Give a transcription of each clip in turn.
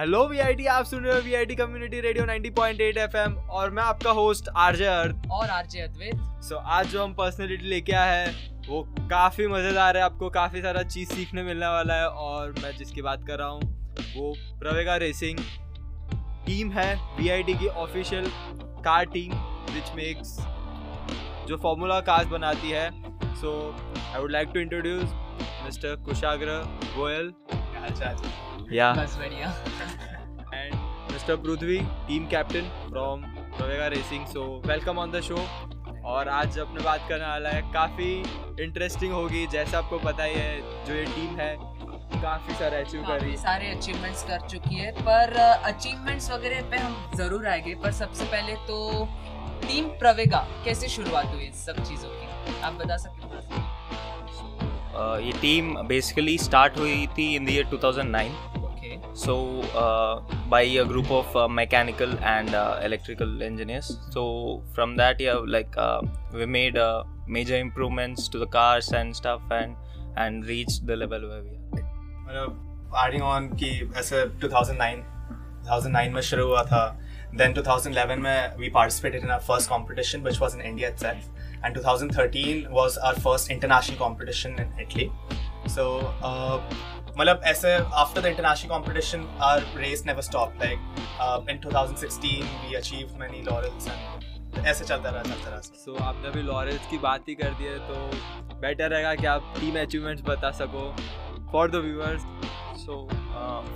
Hello VIT आप सुन रहे हो वीआईटी कम्युनिटी रेडियो 90.8 एफएम और मैं आपका होस्ट आरजे अर्थ। और आरजे अद्वैत। सो so, आज जो हम पर्सनैलिटी लेके आए हैं वो काफ़ी मज़ेदार है। आपको काफ़ी सारा चीज़ सीखने मिलने वाला है और मैं जिसकी बात कर रहा हूँ वो प्रवेगा रेसिंग टीम है वीआईटी की official car team which makes जो फॉर्मूला कार्स बनाती है। So I would like to introduce mister Kushagra Goyal Yeah. बस बढ़िया. and Mr. Prudvi, team captain from Provega Racing. So welcome on the show. और आज अपने बात करने वाला है काफ़ी इंटरेस्टिंग होगी जैसे आपको पता ही है जो ये टीम है काफ़ी सारे अचीव कर रही है सारे अचीवमेंट्स कर चुकी है पर अचीवमेंट्स वगैरह पे हम ज़रूर आएँगे पर सबसे पहले तो टीम प्रवेगा कैसे शुरुआत हुई सब चीज़ों की आप बता सकते हैं ये टीम बेसिकली स्टार्ट हुई थी in the year 2009 so uh, by a group of uh, mechanical and uh, electrical engineers so from that yeah like uh, we made uh, major improvements to the cars and stuff and and reached the level where we are मतलब adding on कि ऐसे 2009 2009 में शुरू हुआ था then 2011 में we participated in our first competition which was in India itself And 2013 was our first international competition in Italy. So, uh, मतलब ऐसे after the international competition, our race never stopped. Like uh, in 2016, we achieved many laurels and ऐसे चलता रहा चलता रहा सो so, आपने अभी laurels की बात ही कर दी है तो बेटर रहेगा कि आप टीम अचीवमेंट्स बता सको for the viewers so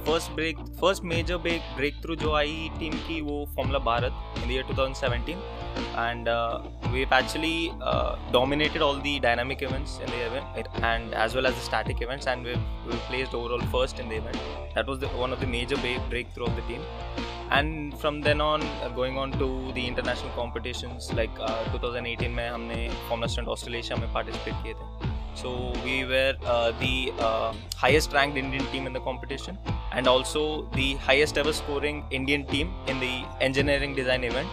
first break first major break breakthrough जो आई टीम की वो formula Bharat in year 2017 and uh, we've actually uh, dominated all the dynamic events in the event and as well as the static events and we've, we've placed overall first in the event that was the, one of the major break, breakthrough of the team and from then on uh, going on to the international competitions like uh, 2018 में हमने formula stunt Australia में participate किए थे So we were uh, the uh, highest ranked Indian team in the competition and also the highest ever scoring Indian team in the engineering design event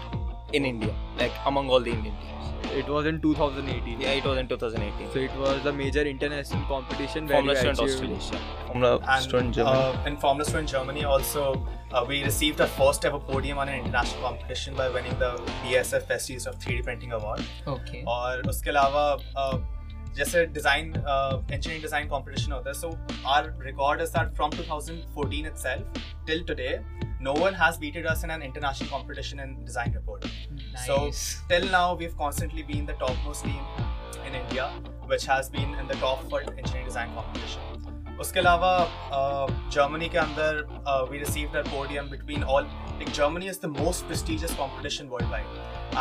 in India, like among all the Indian teams. It was in 2018. Yeah, it was in 2018. So it was the major international competition. Formula Student Australia. Formula Student Germany. Uh, in Formula Student Germany also, uh, we received our first ever podium on an international competition by winning the BSF Festies of 3D Printing Award. Okay. और उसके अलावा uh, जैसे design engineering design competition होता है so our record is that from 2014 itself till today no one has beaten us in an international competition in design report nice. so till now we've constantly been the topmost team in india which has been in the top for engineering design competition उसके अलावा Germany के अंदर we received a podium between all like Germany is the most prestigious competition worldwide,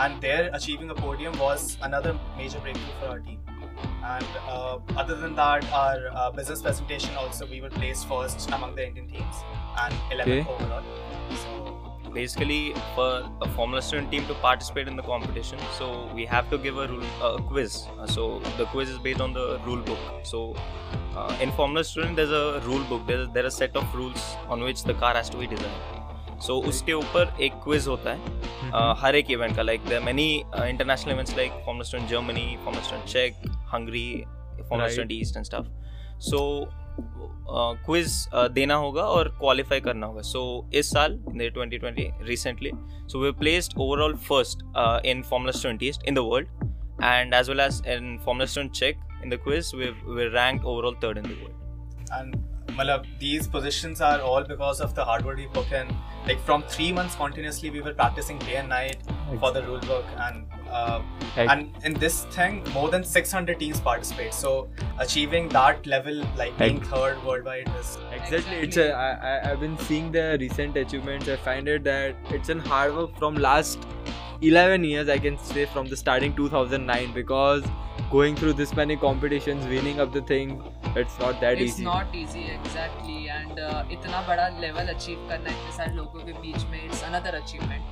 and there achieving a podium was another major breakthrough for our team. And uh, other than that, our uh, business presentation also we were placed first among the Indian teams and 11th okay. overall. Basically, for a Formula Student team to participate in the competition, so we have to give a, rule, a quiz. Uh, so the quiz is based on the rule book. So uh, in Formula Student, there's a rule book. There's there are a set of rules on which the car has to be designed. So so, उसके ऊपर एक quiz होता है uh, हर एक event का like there many international events like formula student Germany formula student check Hungary formula student East and stuff so quiz देना होगा और क्वालिफाई करना होगा। सो इस साल in twenty 2020 recently so we placed overall first in formula twentieth in the world and as well as in formula student check in the quiz we rank overall third in the world and Malab, these positions are all because of the hard work we put in. Like from three months continuously, we were practicing day and night for the rule book, and uh, and in this thing, more than 600 teams participate. So achieving that level, like being third worldwide, is exactly. It's a, I, I've been seeing the recent achievements. I find it that it's an hard work from last 11 years. I can say from the starting 2009 because going through this many competitions, winning up the thing, it's not that it's easy. It's not easy exactly, and uh, इतना बड़ा level achieve करना इतने सारे लोगों के बीच में it's another achievement.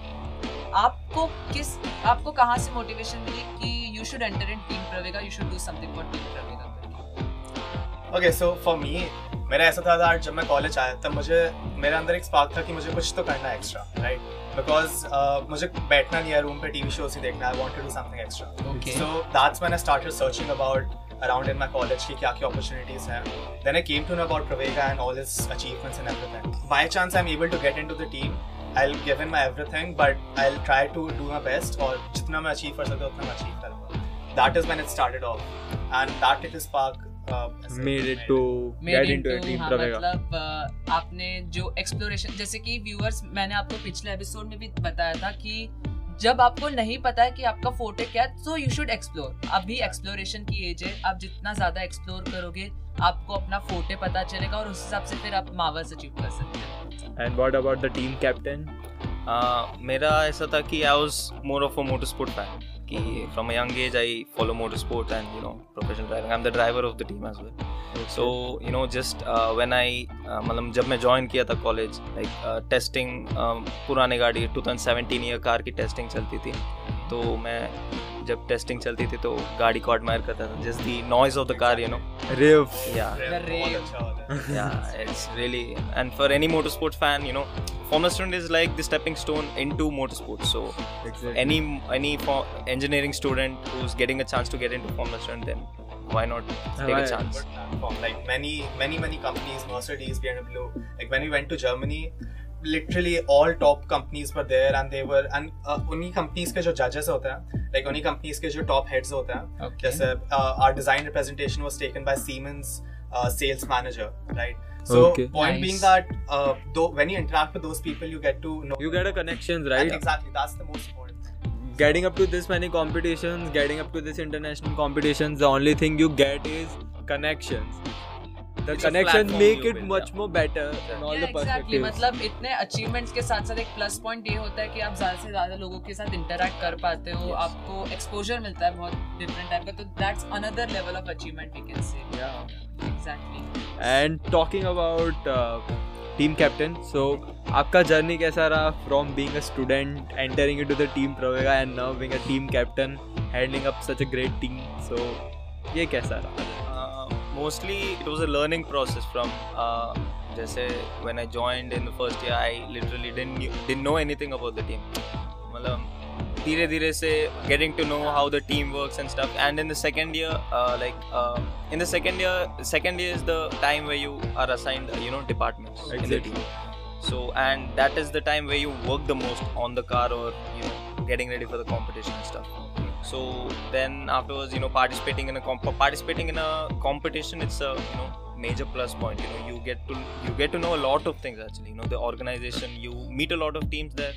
आपको किस आपको कहाँ से मोटिवेशन मिली कि you should enter in team Pravega, you should do something for team Pravega Okay, so for me, मेरा ऐसा था that जब मैं कॉलेज आया तब मुझे मेरे अंदर एक स्पार्क था कि मुझे कुछ तो करना है एक्स्ट्रा राइट बिकॉज़ मुझे बैठना नहीं है रूम पे टीवी शो से देखना I want to something extra so that's man start searching about around in my college की क्या क्या अपॉर्चुनिटीज़ हैं then I came to know about Pravega and all this achievements in everything by chance I am able to get into the team I will give in my everything but I will try to do my best और जितना मैं achieve कर सकता हूँ उतना मैं achieve करूँगा that is man it started off and that it is park Uh, made it to Made get into a into, team हाँ, Pravega. मतलब आपने जो एक्सप्लोरेशन जैसे कि व्यूअर्स मैंने आपको पिछले एपिसोड में भी बताया था कि जब आपको नहीं पता है कि आपका फोटे क्या है तो यू शुड एक्सप्लोर अभी एक्सप्लोरेशन की एज है आप जितना ज़्यादा एक्सप्लोर करोगे आपको अपना फोटे पता चलेगा और उस हिसाब से फिर आप मावर्स अचीव कर सकते हैं And what about the team captain? Uh, मेरा ऐसा था कि I was more of a motor sport fan कि from a young age I follow motor sport and you know professional driving I am the driver of the team as well so you know just when I मतलब जब मैं join किया था college like testing पुराने गाड़ी 2017 year car की testing चलती थी। तो मैं जब टेस्टिंग चलती थी तो गाड़ी को एडमायर करता था just the noise of the car you know Riff. या. अच्छा है. yeah it's really and for any motorsport fan you know formula student is like the stepping stone into motorsport so Exactly. any any for engineering student who's getting a chance to get into formula student then why not take Why- a chance. Like many, many, many companies, Mercedes, BMW. Like when we went to Germany, literally all top companies were there, and they were and uh, उन्हीं companies के जो judges होते हैं, like उन्हीं companies के जो top heads होते हैं. Okay. जैसे uh, our design representation was taken by Siemens uh, sales manager, right? So Okay. point Nice. being that uh, though when you interact with those people, you get to know. You get a connections, right? And? Exactly, that's the most important thing. Getting up to this many competitions, getting up to this international competitions, the only thing you get is connections. The It's platform make it build, much yeah. more better in all Yeah, the exactly. perspectives. मतलब इतने achievements के साथ साथ एक plus point ये होता है कि आप ज़्यादा से ज़्यादा लोगों के साथ इंटरेक्ट कर पाते हो Yes. आपको एक्सपोजर मिलता है बहुत डिफरेंट टाइप का तो that's another level of achievement we can say Yeah. Exactly And talking about uh, team captain, so आपका जर्नी कैसा रहा from being a student, entering into the team Pravega and now being a team captain, handling up such a great team. So ये कैसा रहा? uh, mostly it was a learning process from uh, जैसे when I joined in the first year I literally didn't knew, didn't know anything about the team मतलब धीरे धीरे से getting to know how the team works and stuff and in the second year uh, like uh, in the second year second year is the time where you are assigned uh, you know departments in the Exactly. team so and that is the time where you work the most on the car or you know getting ready for the competition and stuff so then afterwards you know participating in a comp- participating in a competition it's a you know major plus point you know. You get to you get to know a lot of things actually. You know the organization you meet a lot of teams there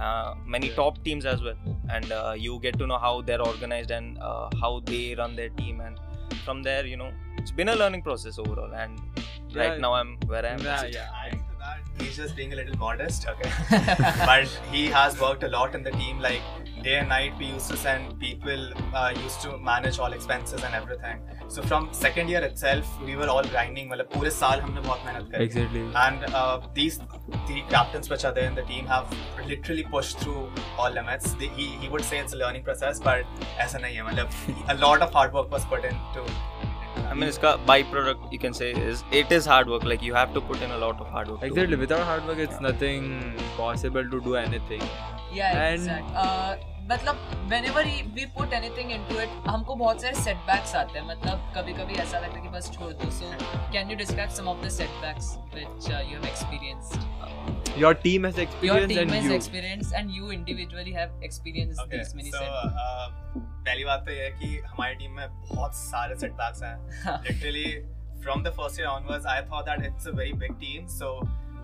uh, many top teams as well. And uh, you get to know how they're organized and uh, how they run their team. And from there you know it's been a learning process overall. And Yeah. right now i'm where i am. Yeah, yeah Adding to that, he's just being a little modest, okay? but he has worked a lot in the team. Like day and night, we used to send people, uh, used to manage all expenses and everything. So from second year itself, we were all grinding. मतलब पूरे साल हमने बहुत मेहनत करी. Exactly. And uh, these three captains which are there in the team have literally pushed through all limits. They, he he would say it's a learning process, but ऐसा नहीं है. मतलब a lot of hard work was put into. I mean, it's got byproduct you can say is it is hard work. Like you have to put in a lot of hard work. Exactly. Without hard work, it's yeah. nothing possible to do anything. yeah And- exactly. uh, मतलब whenever we put anything into it हमको बहुत सारे setbacks आते हैं मतलब कभी कभी ऐसा लगता है कि बस छोड़ दो so can you describe some of the setbacks which uh, you have experienced Your team has experienced your team and has you. experienced and you individually have experienced Okay, these many so setbacks uh, पहली बात तो ये है कि हमारी team में बहुत सारे setbacks हैं. Literally from the first year onwards, I thought that it's a very big team, so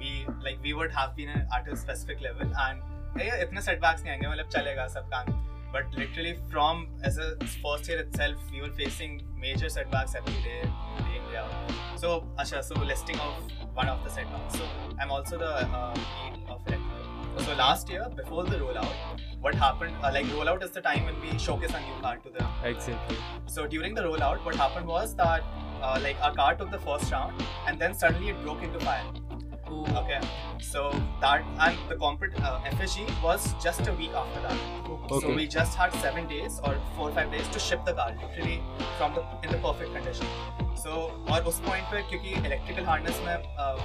we like we would have been at a specific level and इतने setbacks नहीं आएँगे मतलब चलेगा सब काम. But literally from as a first year itself, we were facing major setbacks every day, day in out. So Asha, so listing of one of the setbacks. So I'm also the uh, lead of electrical. So last year, before the rollout, what happened? Uh, like rollout is the time when we showcase a new car to the. Exactly. So during the rollout, what happened was that uh, like our car took the first round, and then suddenly it broke into fire. Ooh. Okay, so that and the compet uh, FSG was just a week after that. Okay. So we just had seven days or four or five days to ship the car, literally from the in the perfect condition. So और उस point पे क्योंकि electrical harness में uh,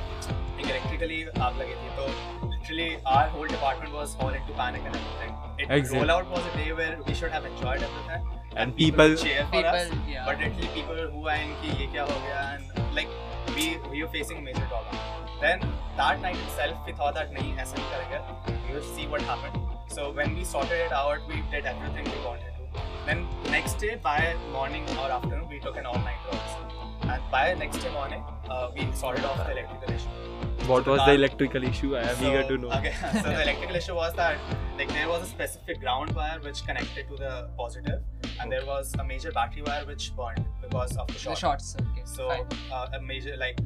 एक electrically आग लगी थी तो literally our whole department was all into panic and everything. It Exactly. rollout was a day where we should have enjoyed everything, And people- cheer for us. People, yeah. But literally people who are in ki ye kya ho gaya and like we we were facing major problem. Then that night itself we thought that nahi aisa nahi karenge. We will see what happened. So when we sorted it out, we did everything we wanted to. Then next day by morning or afternoon we took an all night also. And by next day morning uh, we sorted off the electrical issue. What was the electrical issue? I am So, eager to know. Okay, so the electrical issue was that like there was a specific ground wire which connected to the positive, and there was a major battery wire which burned because of the The short. shots. Okay. So uh, a major like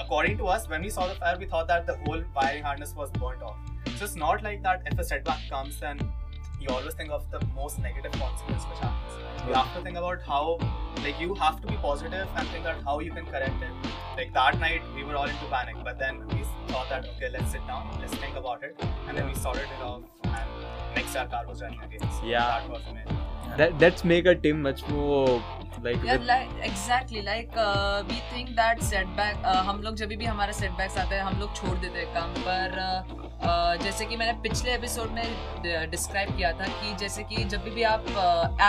according to us, when we saw the fire, we thought that the whole wiring harness was burnt off. So it's not like that. If a setback comes, then you always think of the most negative consequence which happens. You have to think about how, like, you have to be positive and think that how you can correct it. Like that night, we were all into panic, but then we thought that okay, let's sit down, let's think about it, and then we sorted it off. And next, our car was running again. So Yeah. that was amazing. That that's make a team much more like Yeah, like exactly like uh, we think that setback uh, हम लोग जब भी हमारा setbacks आता है हम लोग छोड़ देते हैं काम पर uh, uh, जैसे कि मैंने पिछले एपिसोड में डिस्क्राइब किया था कि जैसे कि जब भी आप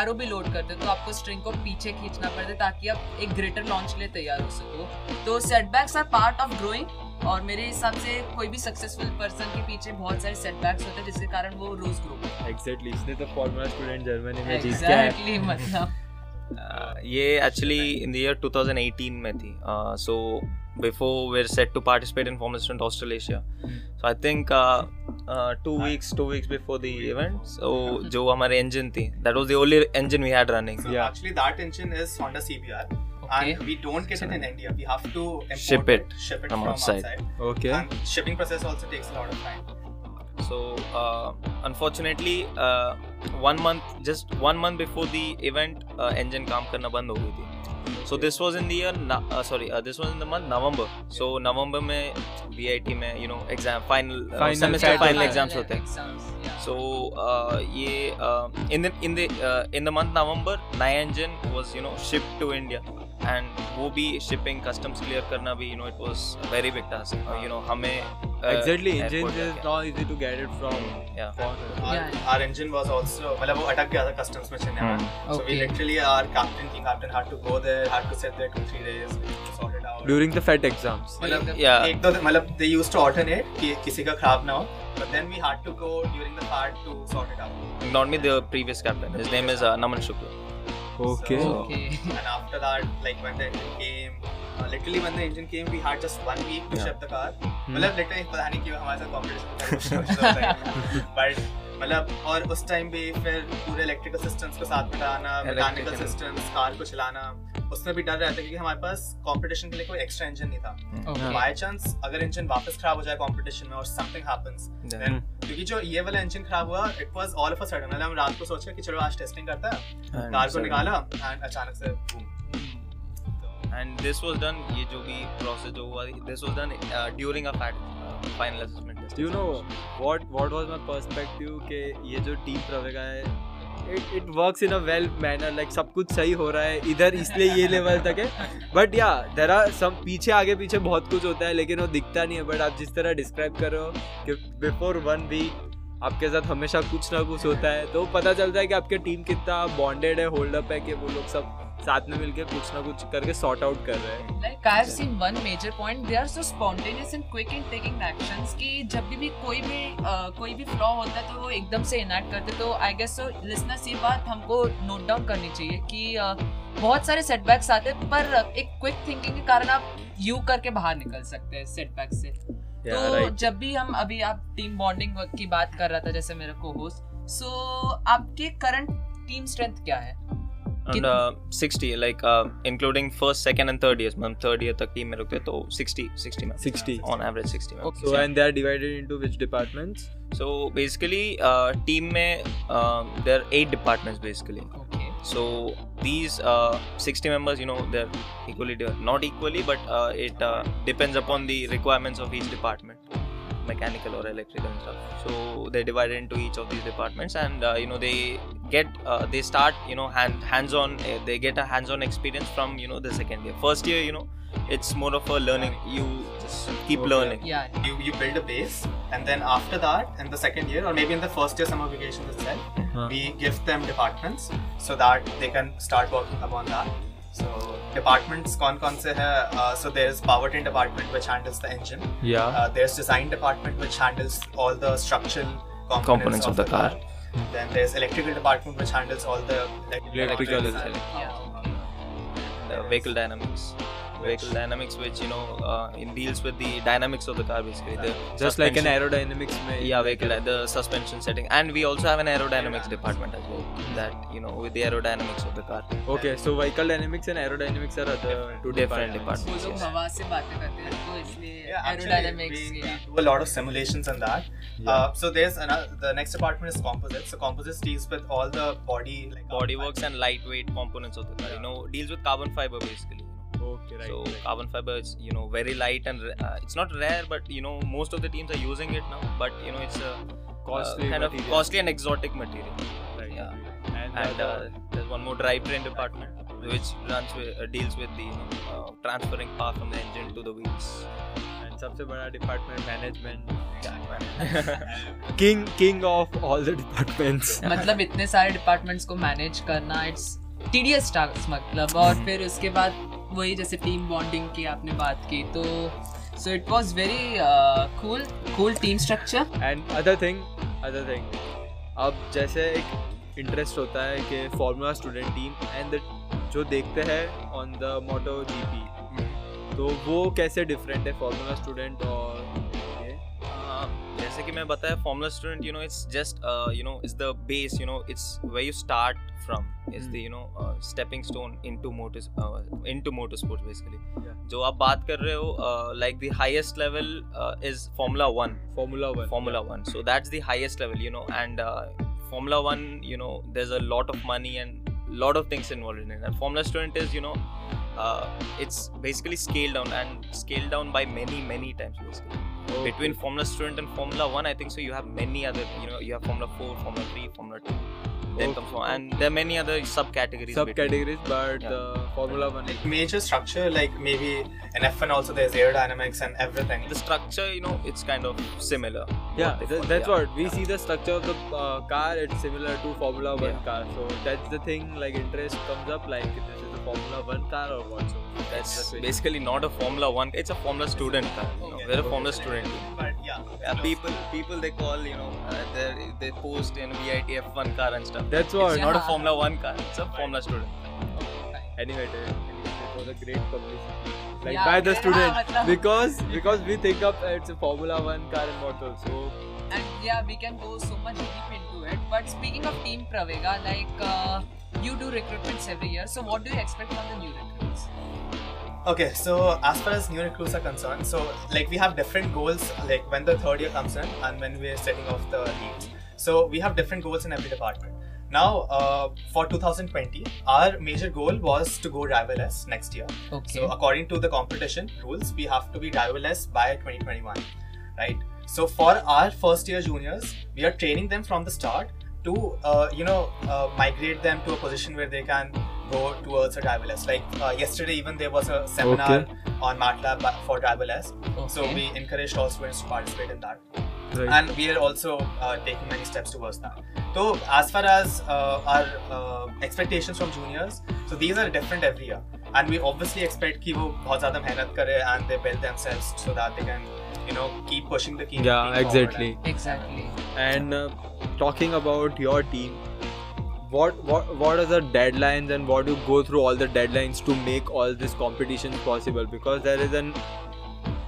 एरो भी लोड करते हो तो आपको स्ट्रिंग को पीछे खींचना पड़ता है ताकि आप एक ग्रेटर लॉन्च के लिए तैयार हो सको। तो setbacks are part of growing और मेरे हिसाब से कोई भी सक्सेसफुल पर्सन के पीछे बहुत सारे सेटबैक्स होते हैं जिसके कारण वो रोज ग्रो करता एग्जैक्टली इसने तो फॉर्मूला स्टूडेंट जर्मनी में जीत आया। एग्जैक्टली मतलब। Uh, ये एक्चुअली इन द ईयर 2018 में थी। So before were set to participate in Formula Student Australasia so I think two weeks two weeks before the event so जो हमारे इंजन थी that was the only engine we had running So Yeah. actually, that engine is Honda CBR. Okay. And we don't get it in India. We have to import Ship it ship it from from, outside. outside. Okay And shipping process also takes a lot of time. So uh, unfortunately, uh, one month, just one month before the event, uh, engine काम करना बंद हो गई थी. So this was in the year, uh, sorry, uh, this was in the month November. So November में VIT में you know exam final, uh, Final semester final final exams होते हैं. Yeah. So uh, ये uh, in the in the uh, in the month November, नया engine was you know shipped to India. And वो भी shipping customs clear करना भी you know it was a very big task. Uh, you know हमें uh, exactly engine is not easy to get it from Mm, yeah. Our, Yeah. our engine was also, मतलब वो अटक गया था customs में चेन्नई में. Hmm. So we Okay. literally, our captain, team captain had to go there, had to sit there two three days to sort it during the FAT exams मतलब Yeah. एक दो मतलब they used to alternate कि किसी का खराब ना हो. But then we had to go during the part to sort it out. Not me, the previous captain. His name is uh, Naman Shukla. Okay So- Okay. And after that, like when the engine came, uh, literally when the engine came, we had just one week to Yeah. ship the car. मतलब literally पता नहीं क्यों हमारे साथ competition but मतलब और उस time भी फिर पूरे इलेक्ट्रिकल सिस्टम्स को साथ में मैकेनिकल Electrical. सिस्टम्स कार को चलाना उसमें भी डर रहता है क्योंकि हमारे पास कंपटीशन के लिए कोई एक्स्ट्रा इंजन नहीं था Okay. बाय चांस अगर इंजन वापस खराब हो जाए कंपटीशन में और समथिंग हैपेंस देन क्योंकि जो ये वाला इंजन खराब हुआ it was all of a sudden मतलब हम रात को सोचा कि चलो आज टेस्टिंग करते हैं कार को निकाला एंड अचानक से boom. And this was done. ये जो भी प्रोसेस जो हुआ, this was done during a fact, uh, final assessment test. you know what what was my ये जो टीम प्रवेगा है it it works in a well manner like सब कुछ सही हो रहा है इधर इसलिए ये लेवल तक है but yeah there are some पीछे आगे पीछे बहुत कुछ होता है लेकिन वो दिखता नहीं है बट आप जिस तरह डिस्क्राइब कर रहे हो कि बिफोर वन वीक आपके साथ हमेशा कुछ ना कुछ होता है तो पता चलता है कि आपके टीम कितना बॉन्डेड है होल्ड अप है कि वो लोग सब साथ में मिलके कुछ ना कुछ करके सॉर्ट आउट कर रहे हैं। Like I've seen one major point, they are so spontaneous and quick in taking actions कि जब भी, भी कोई भी uh, कोई भी फ्लॉ होता है तो वो एकदम से इनैक्ट करते तो आई गेस सो लिसनर्स ये बात हमको नोट डाउन करनी चाहिए कि uh, बहुत सारे सेटबैक्स आते हैं पर एक क्विक थिंकिंग के कारण आप यू करके बाहर निकल सकते हैं सेटबैक से। Yeah, तो right. जब भी हम अभी आप टीम बॉन्डिंग की बात कर रहा था जैसे मेरा को होस्ट सो आपके करंट टीम स्ट्रेंथ क्या है? Uh, 60, like uh, including first, second, and third years. मतलब third year तक टीम में रुकते तो 60, 60 members. 60 On average 60 members. so and they are divided into which departments So basically, uh, team में uh, eight departments basically. Okay So these uh, 60 members, you know, they're equally not equally, but uh, it uh, depends upon the requirements of each department, mechanical or electrical and stuff. So they're divided into each of these departments, and uh, you know they get uh, they start you know hand hands-on uh, they get a hands-on experience from you know the second year. First year, you know, it's more of a learning. You just keep Okay. learning. या you you build a base and then after that, in the second year, or maybe in the first year summer vacation itself, Huh. we give them departments so that they can start working upon that. So departments kon kon se hai. Uh, so there's powertrain department which handles the engine. Yeah. Uh, there's design department which handles all the structural components, components of, of, the, the car. car. Then there's electrical department which handles all the electrical, electrical, yeah. uh, vehicle dynamics vehicle dynamics which you know uh, it deals with the dynamics of the car basically the Just like an suspension- aerodynamics में yeah vehicle dy- the suspension setting and we also have an aerodynamics department as well that you know with the aerodynamics of the car Okay, so vehicle dynamics and aerodynamics are other two Different departments. वो लोग Yes. हवा से बातें करते हैं तो इसलिए Yeah, actually, aerodynamics we, yeah. we do a lot of simulations in that. Uh, so there's another. The next department is composites. So composites deals with all the body, like bodyworks and lightweight components of the car you know deals with carbon fiber basically you know. Okay, right. so right. carbon fiber is you know very light and uh, it's not rare but you know most of the teams are using it now but you know it's a Costly uh, kind material. of costly and exotic material Right. yeah. And, and uh, uh, there's one more drivetrain department which runs with, uh, deals with the you know, uh, transferring power from the engine to the wheels and सबसे बड़ा department management. King king of all the departments. मतलब इतने सारे departments को manage करना it's tedious task मतलब और हम्म। फिर उसके बाद वही जैसे टीम बॉन्डिंग की आपने बात की तो so it was very cool cool team structure and other thing other thing अब जैसे एक इंटरेस्ट होता है कि फॉर्मूला स्टूडेंट टीम एंड जो देखते हैं ऑन द मोटो जीपी तो वो कैसे डिफरेंट है फॉर्मूला स्टूडेंट और जैसे कि मैं बताया Formula Student you know it's just you know it's the base you know it's where you start from is the you know stepping stone into motor into motor sports basically जो आप बात कर रहे हो like the highest level is Formula One Formula One Formula One. So that's the highest level, you know. And uh, Formula One, you know, there's a lot of money and lot of things involved in it. And Formula Student is, you know, uh, it's basically scaled down and scaled down by many, many times basically. Between Formula Student and Formula One, I think so. You have many other, you know, you have Formula Four, Formula Three, Formula Two then okay. comes one. And there are many other subcategories. Subcategories, but yeah. the Formula One. Like major structure, like maybe in F1 also there's aerodynamics and everything. The structure, you know, it's kind of similar. Yeah, what that's yeah. what we yeah. see. The structure of the uh, car, it's similar to Formula One car. So that's the thing. Like interest comes up, like. Formula One car or what? So that's basically not a Formula One. It's a Formula student car. You know. okay. We're a Formula okay. student. But yeah, yeah people people they call you know uh, they post in VIT F1 car and stuff. That's why yeah. not a Formula One car. It's a Formula student. Anyway, it was a great publicity. Like yeah, by the student because because we think up uh, it's a Formula One car and model so and yeah we can go so much deep into it but speaking of team Pravega like uh, you do recruitments every year so what do you expect from the new recruits Okay, so as far as new recruits are concerned, so like we have different goals like when the third year comes in and when we're setting off the leads. So we have different goals in every department. Now, uh, for 2020, our major goal was to go driverless next year. okay So according to the competition rules, we have to be driverless by 2021, right? So for our first year juniors, we are training them from the start to uh, you know uh, migrate them to a position where they can go towards a driverless. Like uh, yesterday, even there was a seminar on MATLAB for driverless. So we encouraged all students to participate in that Right. and we are also uh, taking many steps towards that. So as far as uh, our uh, expectations from juniors, so these are different every year, and we obviously expect कि वो बहुत ज़्यादा मेहनत करे and they build themselves so that they can, you know, keep pushing the team. yeah, team forward exactly. exactly And uh, talking about your team, what what what are the deadlines and what you go through all the deadlines to make all these competitions possible? Because there is an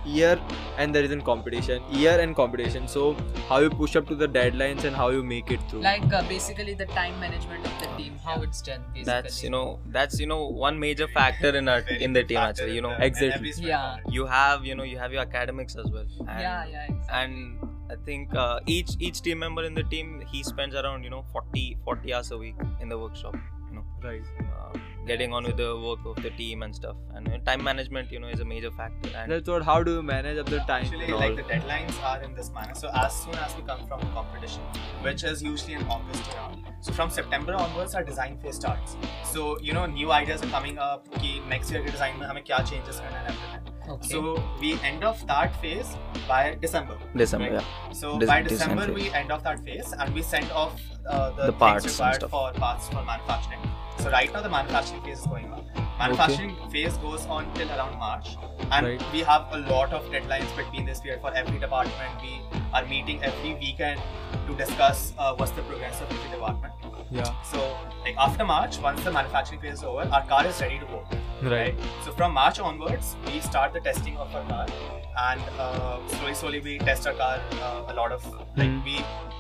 year and there is a competition, year and competition. So how you push up to the deadlines and how you make it through? like uh, basically the time management of the team how it's done basically That's you know that's you know one major factor in our in the team actually. You know Exactly. Yeah. you have you know you have your academics as well. And, yeah yeah exactly. And I think uh, each each team member in the team he spends around you know 40 40 hours a week in the workshop know. Right. Uh, getting on with the work of the team and stuff. And uh, time management you know is a major factor. And that's what how do you manage up the time actually like all? the deadlines are in this manner. So as soon as we come from a competition which is usually in august around so from september onwards our design phase starts. So you know new ideas are coming up. Ki next year ke design mein hame kya changes karna hai Okay. So we end off that phase by December. December, Right. yeah. So Des- by design December we end off that phase and we send off uh, the, The parts things required for parts for manufacturing. So right now the manufacturing phase is going on. Manufacturing phase goes on till around March, and Right. we have a lot of deadlines between this period for every department. We are meeting every weekend to discuss uh, what's the progress of every department. Yeah. So like after March, once the manufacturing phase is over, our car is ready to go. Right. So from March onwards, we start the testing of our car, and uh, slowly, slowly we test our car uh, a lot of like Hmm. we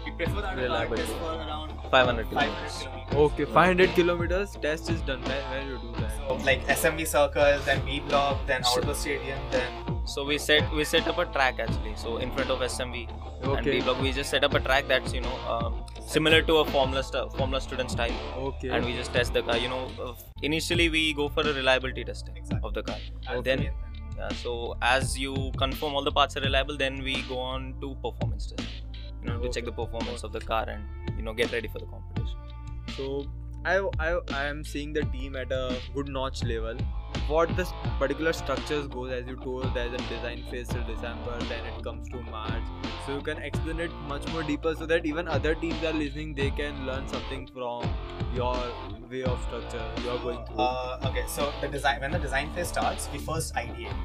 we prefer that our test for around 500 500 kilometers. kilometers. Okay, 500 kilometers test is done. When, when you do that? So like SMV circles, then B block, then So- outdoor stadium, then So we set we set up a track actually. So in front of SMV and Okay. B block, we just set up a track that's you know um, similar to a Formula st- Formula student style, Okay. and we just test the car. You know, uh, initially we go for a reliability testing Exactly. of the car. that's Then- the main thing. Yeah, so as you confirm all the parts are reliable, then we go on to performance test. You know, to check the performance of the car and you know get ready for the competition. So I, I I am seeing the team at a good notch level. What the particular structures goes as you told there's a design phase till December, then it comes to March. So you can explain it much more deeper so that even other teams are listening, they can learn something from your way of structure you are going through. Uh, okay, so the design when the design phase starts, we first ideate.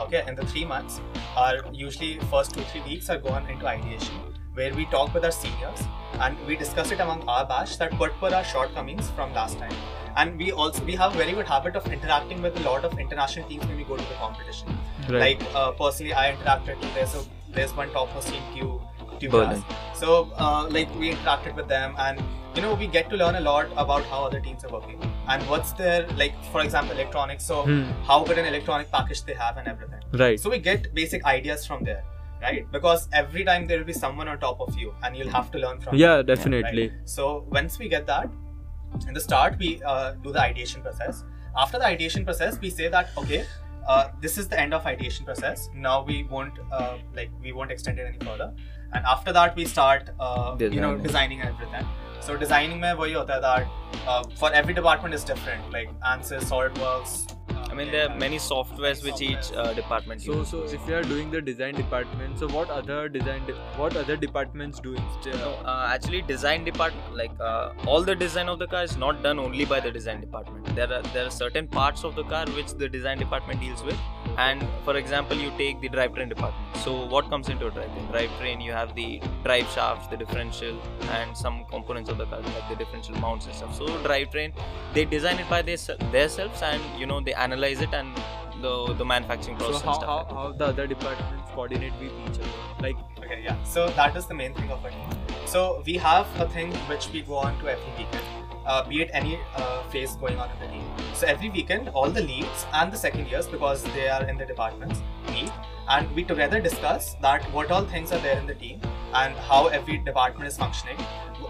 Okay, and the three months, are usually first two three weeks are gone into ideation, where we talk with our seniors and we discuss it among our batch that what were our shortcomings from last time. And we also we have a very good habit of interacting with a lot of international teams when we go to the competition. Like uh, personally, I interacted with there's a there's one top topmost team Q Q Berlin. class. So uh, like we interacted with them and you know we get to learn a lot about how other teams are working and what's their like for example electronics. So Hmm. how good an electronic package they have and everything. right. So we get basic ideas from there, right? Because every time there will be someone on top of you and you'll have to learn from yeah them, definitely. Right? so once we get that in the start we uh, do the ideation process. After the ideation process we say that okay uh, this is the end of ideation process. Now we won't uh, like we won't extend it any further. And after that we start uh, you know designing. everything. So designing mein wahi hota hai that uh, for every department is different. Like answers, solidworks I mean, there are many softwares which each uh, department So, uses. so if you are doing the design department, so what other design, de- what other departments do instead? No, uh, actually, design department like uh, all the design of the car is not done only by the design department. There are there are certain parts of the car which the design department deals with. And for example, you take the drivetrain department. So what comes into a drivetrain? Drivetrain, you have the drive shafts, the differential, and some components of the car like the differential mounts and stuff. So drivetrain, they design it by their themselves, and you know they analyze it and the the manufacturing So process how, and how, like how the other departments coordinate with each other? Like Okay, yeah. So that is the main thing of it. So we have a thing which we go on to every weekend, uh, be it any uh, phase going on in the team. So every weekend, all the leads and the second years, because they are in the departments, meet and we together discuss that what all things are there in the team and how every department is functioning.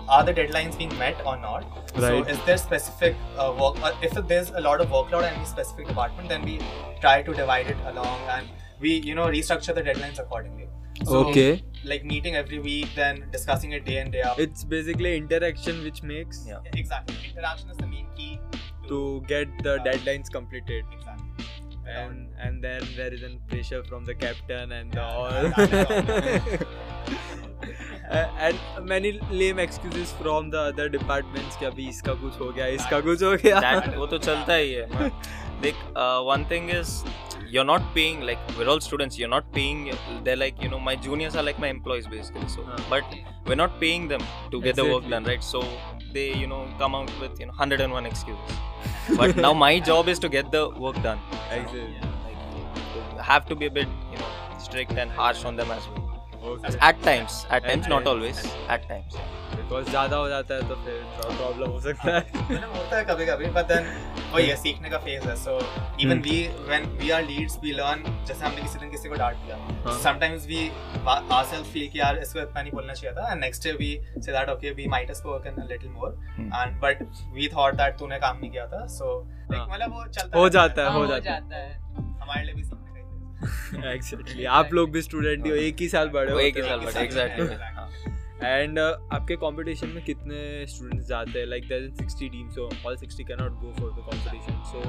Are the deadlines being met or not? So is there specific uh, work? Uh, if there's a lot of workload in any specific department, then we try to divide it along and we you know restructure the deadlines accordingly. So, okay, like meeting every week, then discussing it day in day out. it's basically interaction which makes Yeah. exactly. Interaction is the main key to get the deadlines completed. exactly and and then there is a pressure from the captain and the Yeah, all that Uh, and many lame excuses from the other departments कि अभी इसका कुछ हो गया इसका कुछ हो गया that वो तो चलता ही है man. देख uh, one thing is you're not paying like we're all students you're not paying they're like you know my juniors are like my employees basically so Huh. but we're not paying them to get the work Exactly. done right so they you know come out with you know 101 excuses but now my job is to get the work done you know? Exactly. like, have to be a bit you know strict and harsh on them as well at times at times not always at times because ज़्यादा हो जाता है तो फिर problem हो सकता है। होता है कभी कभी बट देन वही है सीखने का फ़ेज़ है so even we when we are leads we learn जैसे हमने किसी दिन किसी को डांट दिया समटाइम्स वी आर फील कि यार इसको इतना नहीं बोलना चाहिए था and next day we say that okay we might have spoken a little more and but we thought that तूने काम नहीं किया था सो लाइक हाँ। मतलब वो चलता हो जाता है हो हाँ, जाता है। हमारे लिए भी का ही है एग्जैक्टली आप लोग भी स्टूडेंट ही हो एक ही साल बड़े हो एक ही साल बड़े एग्जैक्टली एंड आपके कंपटीशन में कितने स्टूडेंट्स जाते हैं? Like there is 60 team so all 60 can not go for the competition so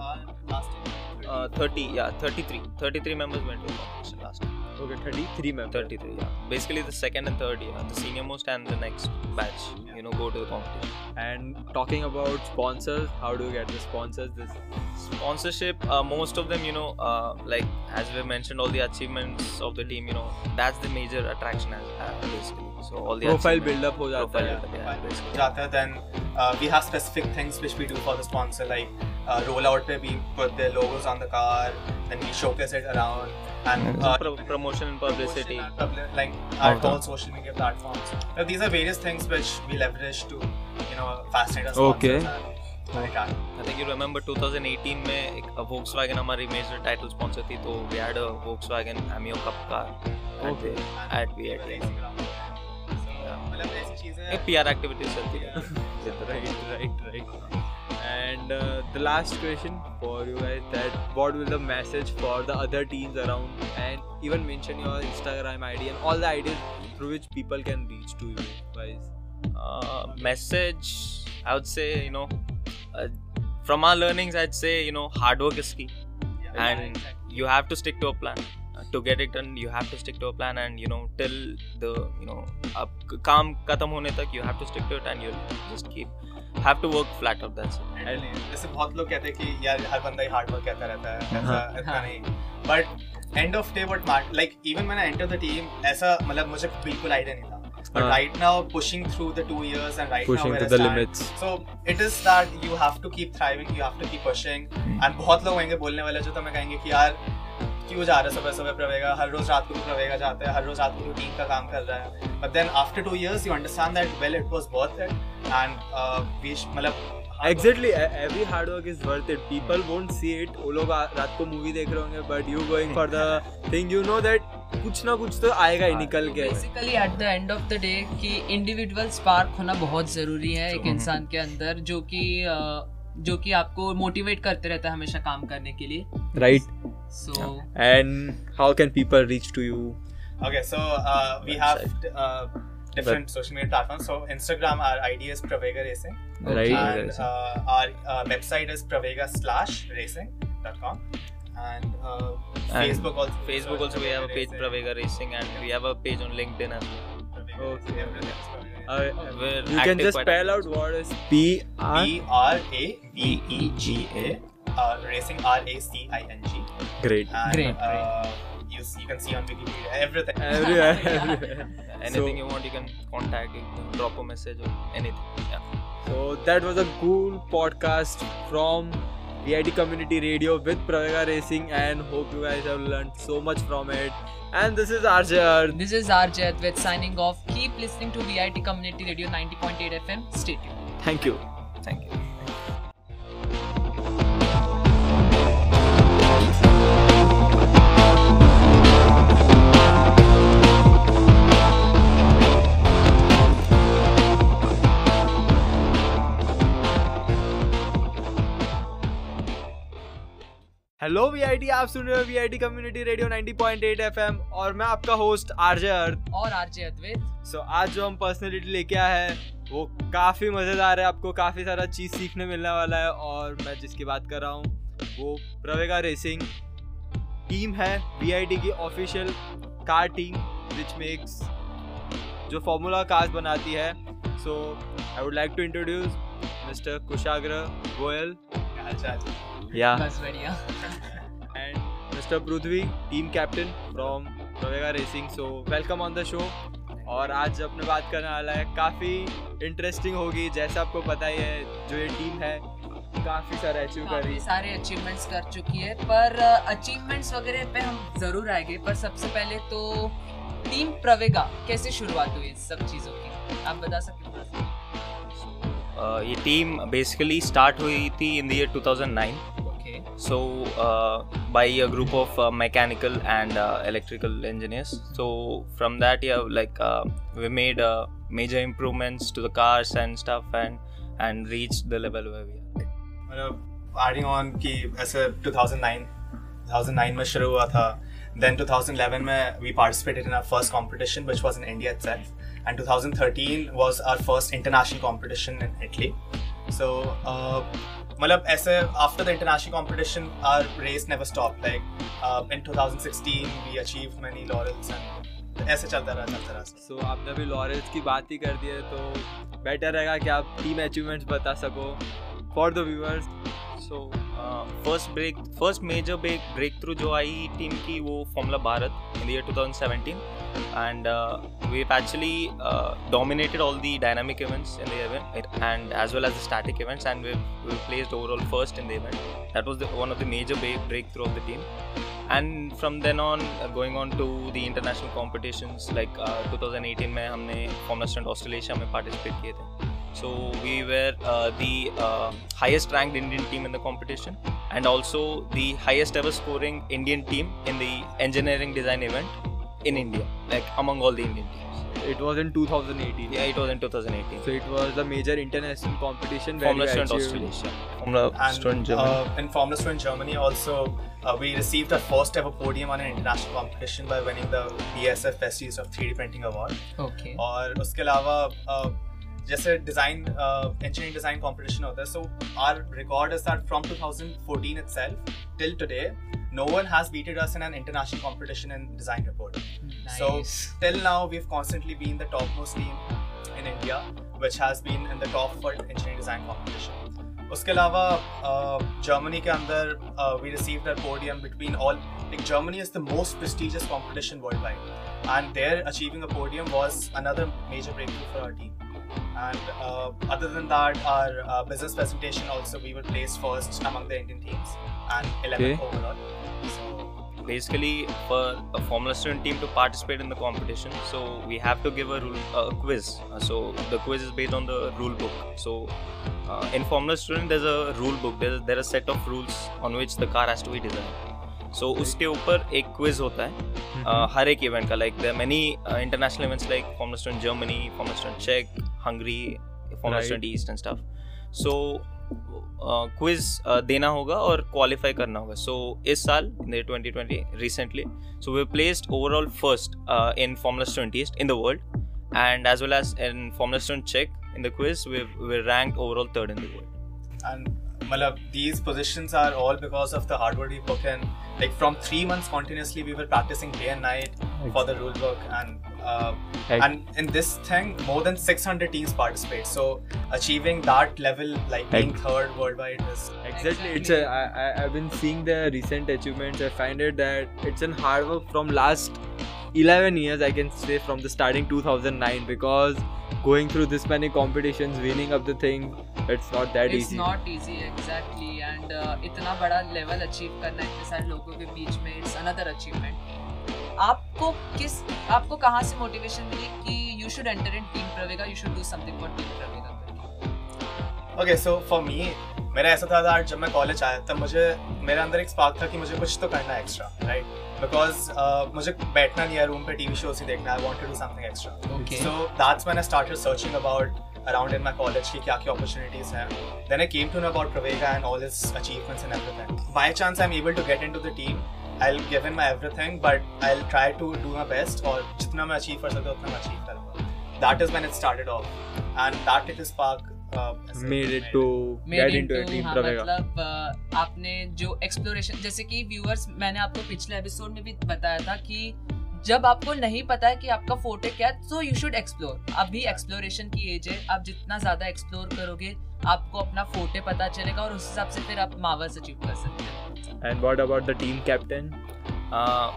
uh, last year? Uh, 30, या 33. 33 members went to the competition last year. Okay, 33 members. 33, yeah. Basically, the second and third year, the senior most and the next batch, you know, go to the competition. And talking about sponsors, how do you get the sponsors? This Sponsorship, uh, most of them, you know, uh, like as we mentioned, all the achievements of the team, you know, that's the major attraction, as, uh, basically. So all the profile build up हो जाता profile है. build-up, yeah, basically. Jata, then uh, we have specific things which we do for the sponsor, like roll out पे भी put their logos on car then we showcase it around and promotion and publicity like our all social media platforms so these are various things which we leverage to you know fascinate us okay I think you remember 2018 में एक Volkswagen हमारी major title sponsor थी तो we had a Volkswagen Ameo cup का okay at we मतलब ऐसी चीज़ें एक पीआर चलती है। Right right right And uh, the last question for you guys that what will the message for the other teams around and even mention your Instagram ID and all the ideas through which people can reach to you guys. uh, message I would say you know uh, from our learnings I'd say you know hard work is key Yeah, and exactly. you have to stick to a plan Uh, to get it done you have to stick to a plan and you know till the you know अब काम खत्म होने तक you have to stick to it and you'll just keep have to work flat out that's it And जैसे बहुत लोग कहते हैं कि यार हर बंदा ही हार्ड वर्क करता रहता है ऐसा इतना नहीं but end of day what mat like even when I enter the team ऐसा मतलब मुझे बिल्कुल आइडिया नहीं था but हाँ. right now pushing through the two years and right Pushing now to where the stand, limits. so it is that you have to keep thriving you have to keep pushing and बहुत लोग होंगे बोलने वाले जो तुम्हें कहेंगे कि यार क्यों जा रहा है सुबह सुबह प्रवेगा हर रोज रात को भी प्रवेगा जाता है हर रोज रात को रूटीन का काम कर रहा है but then after two years you understand that well it was worth it and we मतलब e- every hard work is worth it. People won't see it. वो लोग रात को मूवी देख रहे होंगे but you going for the thing you know that कुछ ना कुछ तो आएगा ही निकल के basically at the end of the day कि इंडिविजुअल स्पार्क होना बहुत ज़रूरी है एक इंसान के अंदर जो कि अ, जो कि आपको मोटिवेट करते रहता है हमेशा काम करने के लिए right so and how can people reach to you Okay, so uh, we have uh, different social media platforms. So Instagram, our ID is Pravega Racing, right and uh, our uh, website is pravega slash racing.com, and uh, Facebook also. Facebook also we have a page Pravega Racing and we have a page on LinkedIn as well Okay. Racing, everything is Pravega Racing. uh, We're you can just spell out active. what is P R B R A V E G A. Uh, racing R A C I N G. great And, Great, Uh, you, see, you can see on Wikipedia everything. everywhere, everywhere. anything So- you want you can contact you can drop a message or anything yeah So that was a cool podcast from VIT Community Radio with Pravega Racing and hope you guys have learned so much from it. And this is Arjun. This is RJ with signing off. Keep listening to VIT Community Radio 90.8 FM. Stay tuned. Thank you. thank you hello VIT आप सुन रहे हो VIT community radio 90.8 FM और मैं आपका host RJ Arth और RJ Advait. सो so, आज जो हम पर्सनैलिटी लेके आए हैं वो काफ़ी मज़ेदार है आपको काफ़ी सारा चीज़ सीखने मिलने वाला है और मैं जिसकी बात कर रहा हूँ वो प्रवेगा रेसिंग टीम है वी की official car team which makes जो फॉर्मूला कार्स बनाती है। So I would like to introduce mister Kushagra Goyal या बस बढ़िया. Mr. Prudvi, team captain from Pravega Racing. So welcome on the show. और आज अपने बात करने वाला है काफ़ी इंटरेस्टिंग होगी जैसे आपको पता ही है जो ये टीम है काफ़ी सारा अचीव कर रही है सारे अचीवमेंट्स कर चुकी है पर अचीवमेंट्स वगैरह पे हम ज़रूर आएँगे पर सबसे पहले तो टीम प्रवेगा कैसे शुरुआत हुई सब चीज़ों की आप बता सकते हो सा? ये टीम बेसिकली स्टार्ट हुई थी in the year 2009 okay so uh, by a group of uh, mechanical and uh, electrical engineers. So from that yeah like uh, we made uh, major improvements to the cars and stuff and and reached the level where we are. adding on ki a 2009 2009 mein shuru hua tha then 2011 mein we participated in our first competition which was in india itself. And 2013 was our first international competition in italy. So uh, मतलब ऐसे after the international our race never stopped. Like uh, in 2016 we achieved many laurels and ऐसे चलता रहा चलता रहा। सो so, आपने अभी Lawrence की बात ही कर दी है तो बेटर रहेगा कि आप टीम अचीवमेंट्स बता सको for the viewers so first break first major break breakthrough जो आई टीम की वो Formula Bharat in year 2017 and uh, we've actually uh, dominated all the dynamic events in the event it, and as well as the static events and we've, we've placed overall first in the event that was the, one of the major break, breakthrough of the team and from then on uh, going on to the international competitions like uh, 2018 में हमने formula stunt Australia में participate किए थे so we were uh, the uh, highest ranked indian team in the competition and also the highest ever scoring indian team in the engineering design event in India, like among all the Indian teams. It was in 2018. Yeah, it was in 2018. So it was a major international competition. Formula Student Australia. Formula Student Germany. Uh, in Formula Student Germany also, uh, we received our first ever podium on an international competition by winning the BSF Festies of 3D Printing Award. Okay. और उसके अलावा uh, जैसे design engineering design competition होता है so our record is that from 2014 itself till today no one has beaten us in an international competition in design reporting. Nice. So till now, we've constantly been the topmost team in India, which has been in the top for engineering design competition. उसके अलावा Germany के अंदर we received a podium between all like Germany is the most prestigious competition worldwide and there achieving a podium was another major breakthrough for our team and uh, other than that our uh, business presentation also we were placed first among the indian teams and 11th okay. overall basically for a Formula Student team to participate in the competition, so we have to give a, rule, a quiz. Uh, so the quiz is based on the rule book. So uh, in Formula Student, there's a rule book. There's there are a set of rules on which the car has to be designed. So so, उसके ऊपर एक quiz होता है uh, हर एक event का like there many international events like Formula Germany Formula check Hungary Formula East and stuff so quiz uh, uh, देना होगा और क्वालिफाई करना होगा सो इस साल twenty twenty recently so we placed overall first in Formula Student in the world and as well as in Formula Student Czech in the quiz, we're, we're ranked overall third in the world. And Malab, these positions are all because of the hard work we put in. Like from three months continuously, we were practicing day and night exactly. for the rule book, and uh, and in this thing, more than 600 teams participate. So achieving that level, like being third worldwide, is exactly. It's a, I, I've been seeing the recent achievements. I find it that it's an hard work from last 11 years. I can say from the starting 2009 because going through this many competitions, winning up the thing, it's not that it's easy. It's not easy exactly, and uh, इतना बड़ा level achieve करना इतने सारे लोगों के बीच में it's another achievement. आपको किस आपको कहाँ से मोटिवेशन मिली कि you should enter in team Pravega you should do something for team Pravega okay so for me मेरा ऐसा था जब मैं कॉलेज आया तब मुझे मेरे अंदर एक स्पार्क था कि मुझे कुछ तो करना है एक्स्ट्रा राइट बिकॉज़ मुझे बैठना नहीं है रूम पे टीवी शोज़ ही देखना I want to something extra so that's when I started searching about around in my college की क्या क्या opportunities हैं. Then I came to know about Pravega and all his achievements and everything. By chance I'm able to get into the team I give in my every but I try to do my best और जितना मैं achieve कर सकता उतना मैं achieve करूँगा that is man it started off and that it is park आपने जो एक्सप्लोरेशन जैसे कि व्यूअर्स मैंने आपको पिछले एपिसोड में भी बताया था कि जब आपको नहीं पता है कि आपका फ़ोटो क्या है सो यू शुड एक्सप्लोर अभी एक्सप्लोरेशन की एज है आप जितना ज़्यादा एक्सप्लोर करोगे आपको अपना फोटे पता चलेगा और उस हिसाब से फिर आप मावर्स अचीव कर सकते हैं। And what about the team captain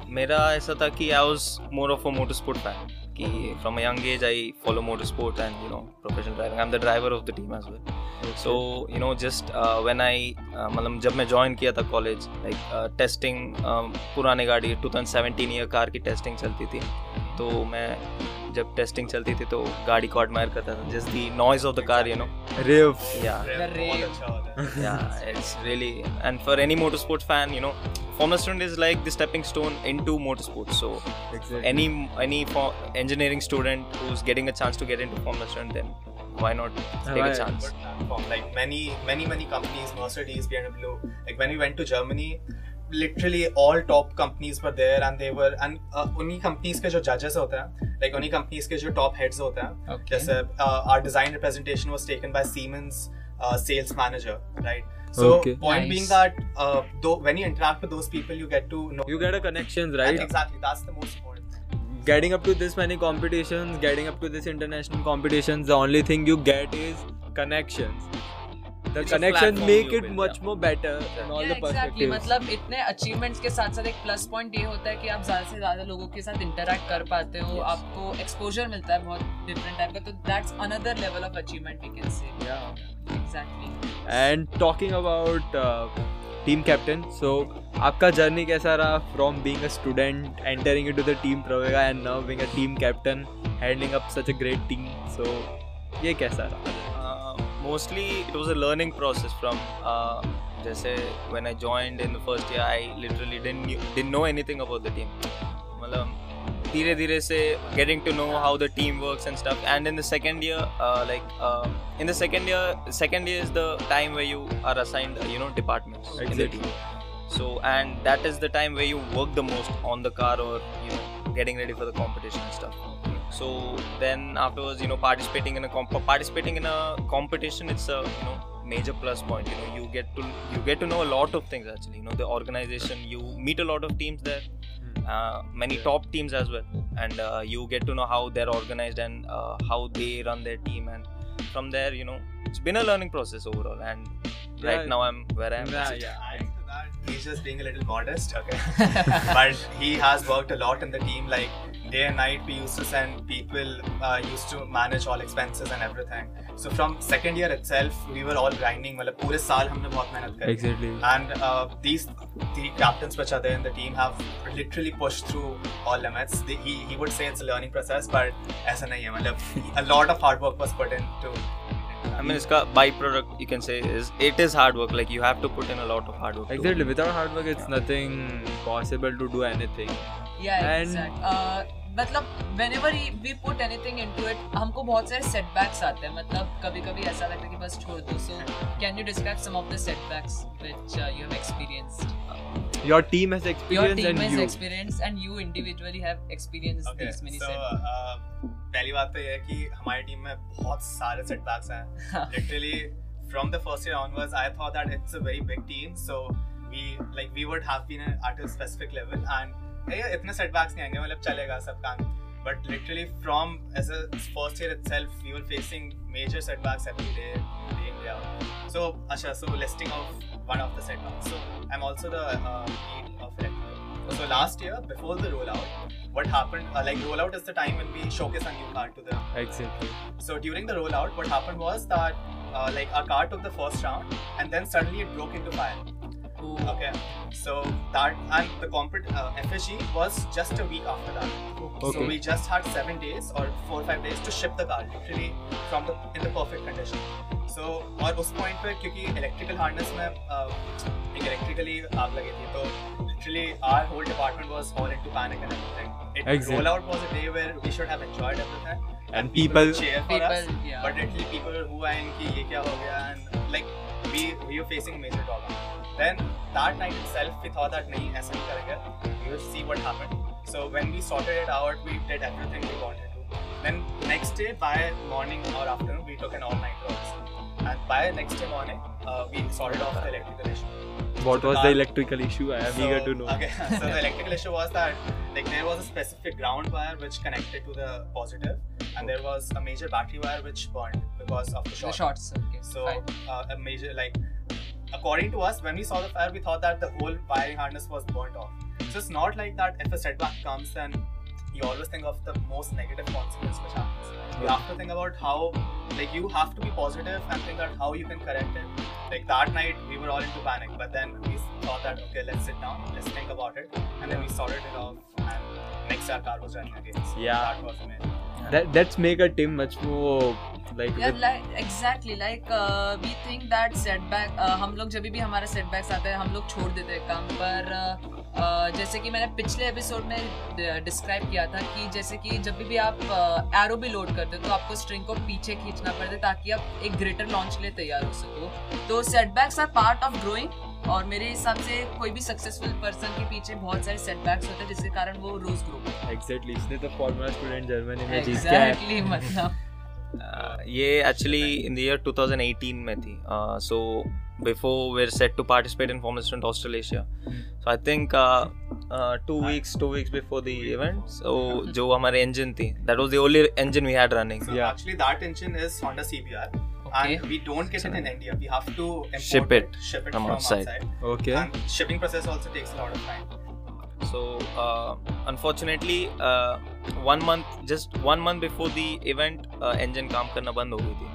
मेरा ऐसा था कि I was more of a motor sport fan कि from a young age I follow motor sport and you know professional driving I am the driver of the team as well so you know just when I मतलब जब मैं join किया था college like testing पुराने गाड़ी 2017 year car की testing चलती थी। तो मैं जब टेस्टिंग चलती थी तो गाड़ी को एडमायर करता था just the noise of the car you know rev yeah yeah it's really and for any motorsports fan you know Formula student is like the stepping stone into motorsports. So exactly. any any engineering student who's getting a chance to get into Formula student, then why not take right. a chance? Like many many many companies, Mercedes, BMW. Like when we went to Germany, literally all top companies were there and they were and uh, उन्हीं companies के जो judges होते हैं like उन्हीं companies के जो top heads होते हैं जैसे uh, our design representation was taken by Siemens uh, sales manager right So Okay. point Nice. being that uh, though when you interact with those people, you get to know. You get a connections, And? Exactly. That's the most important thing. Getting up to this many competitions, getting up to this international competitions, the only thing you get is connections. Connection make it much more better मतलब इतने achievements के साथ साथ एक plus point ये होता है कि आप ज़्यादा से ज़्यादा लोगों के साथ इंटरेक्ट कर पाते हो yes. आपको एक्सपोजर मिलता है बहुत डिफरेंट टाइप का तो that's another level of achievement we can say and talking about team captain so आपका जर्नी कैसा रहा from being student entering into the team Pravega and now being team captain handling up such a great team so ये कैसा रहा? Uh, mostly it was a learning process from uh, जैसे when I joined in the first year I literally didn't knew, didn't know anything about the team मतलब धीरे धीरे से getting to know how the team works and stuff and in the second year uh, like uh, in the second year second year is the time where you are assigned uh, you know departments in the Exactly. team so and that is the time where you work the most on the car or you know getting ready for the competition and stuff. So then afterwards you know participating in a comp- participating in a competition it's a you know major plus point. You know you get to you get to know a lot of things actually. You know the organization you meet a lot of teams there uh, many top teams as well. And uh, you get to know how they're organized and uh, how they run their team. And from there you know it's been a learning process overall. And Yeah. right now i'm where i am Yeah, yeah Adding to that, he's just being a little modest, okay? but he has worked a lot in the team. Like day and night, we used to send people, uh, used to manage all expenses and everything. So from second year itself, we were all grinding. मतलब पूरे साल हमने बहुत मेहनत करी. Exactly. And uh, these three captains which are there in the team have literally pushed through all limits. They, he, he would say it's a learning process, but ऐसा नहीं है मतलब a lot of hard work was put into. I mean, it's byproduct you can say is it is hard work. Like you have to put in a lot of hard work. Exactly. Without hard work, it's nothing possible to do anything. Yeah, And- exact मतलब whenever we put anything into it हमको बहुत सारे setbacks आते हैं मतलब कभी कभी ऐसा लगता है कि बस छोड़ दो so can you describe some of the setbacks which uh, you have experienced Your team has your experience team and has you. experienced and you individually have experienced Okay, these many so setbacks uh, पहली बात तो ये है कि हमारी team में बहुत सारे setbacks हैं. Literally from the first year onwards, I thought that it's a very big team, so we like we would have been at a specific level and ये इतने setbacks नहीं आएँगे मतलब चलेगा सब काम. But literally from as a first year itself, we were facing major setbacks every day, day out. So Asha, so listing of one of the setbacks. So I'm also the uh, lead of electrical. So last year, before the rollout, what happened? Uh, like rollout is the time when we showcase a new car to the Exactly. so during the rollout, what happened was that uh, like our car took the first round and then suddenly it broke into fire. Oh, Okay, so that and the compet uh, FSG was just a week after that. Okay. So we just had seven days or four or five days to ship the car literally from the in the perfect condition. So और उस point पे क्योंकि electrical harness में uh, एक electrically आग लगी थी तो literally our whole department was all into panic and everything. It, Exactly. rollout was a day where we should have enjoyed everything. And would people- people cheer for people, us. yeah But literally people who are in कि ये क्या हो गया and like we we were facing major problem. Then that night itself, we thought that nahi aisa nahi karenge. We will see what happened. So when we sorted it out, we did everything we wanted to. Then next day, by morning or afternoon, we took an all night walk And by next day morning, uh, we sorted off the electrical issue. What so was the electrical issue? I am so, eager to know. Okay, so the electrical issue was that like there was a specific ground wire which connected to the positive, and there was a major battery wire which burned because of the short. The short circuit. So uh, a major like according to us, when we saw the fire, we thought that the whole wiring harness was burnt off. So it's not like that. If a setback comes, then you always think of the most negative consequence which happens. You have to think about how, like, you have to be positive and think that how you can correct it. Like that night, we were all into panic, but then we thought that okay, let's sit down, let's think about it, and then we sorted it off. And next, our car was running again. So Yeah. that was amazing. That that's make a team much more like. yeah like exactly like uh, we think that setback uh, हम लोग जब भी हमारा setbacks आते हैं हम लोग छोड़ देते हैं काम पर uh, uh, जैसे कि मैंने पिछले एपिसोड में डिस्क्राइब किया था कि जैसे कि जब भी आप एरो भी लोड करते हो तो आपको स्ट्रिंग को पीछे खींचना पड़ता है ताकि आप एक ग्रेटर लॉन्च के लिए तैयार हो सको तो setbacks are part of growing और मेरे हिसाब से कोई भी सक्सेसफुल पर्सन के पीछे बहुत सारे सेटबैक्स होते हैं जिसके कारण वो रोज ग्रो Exactly. इसने तो फॉर्मूला स्टूडेंट जर्मनी में जीत आया एग्जैक्टली मतलब Uh, ये एक्चुअली इन द ईयर 2018 में थी सो before we're set to participate in Formula Student Australasia. So I think uh, uh, two weeks, two weeks before the event. So जो हमारे engine थी, that was the only engine we had running. So Yeah. actually, that engine is Honda CBR, Okay. and we don't get it in India. We have to import Ship it ship it from from, outside. outside. Okay. And shipping process also takes a lot of time. So uh, unfortunately, uh, one month, just one month before the event, uh, engine काम करना बंद हो गई थी.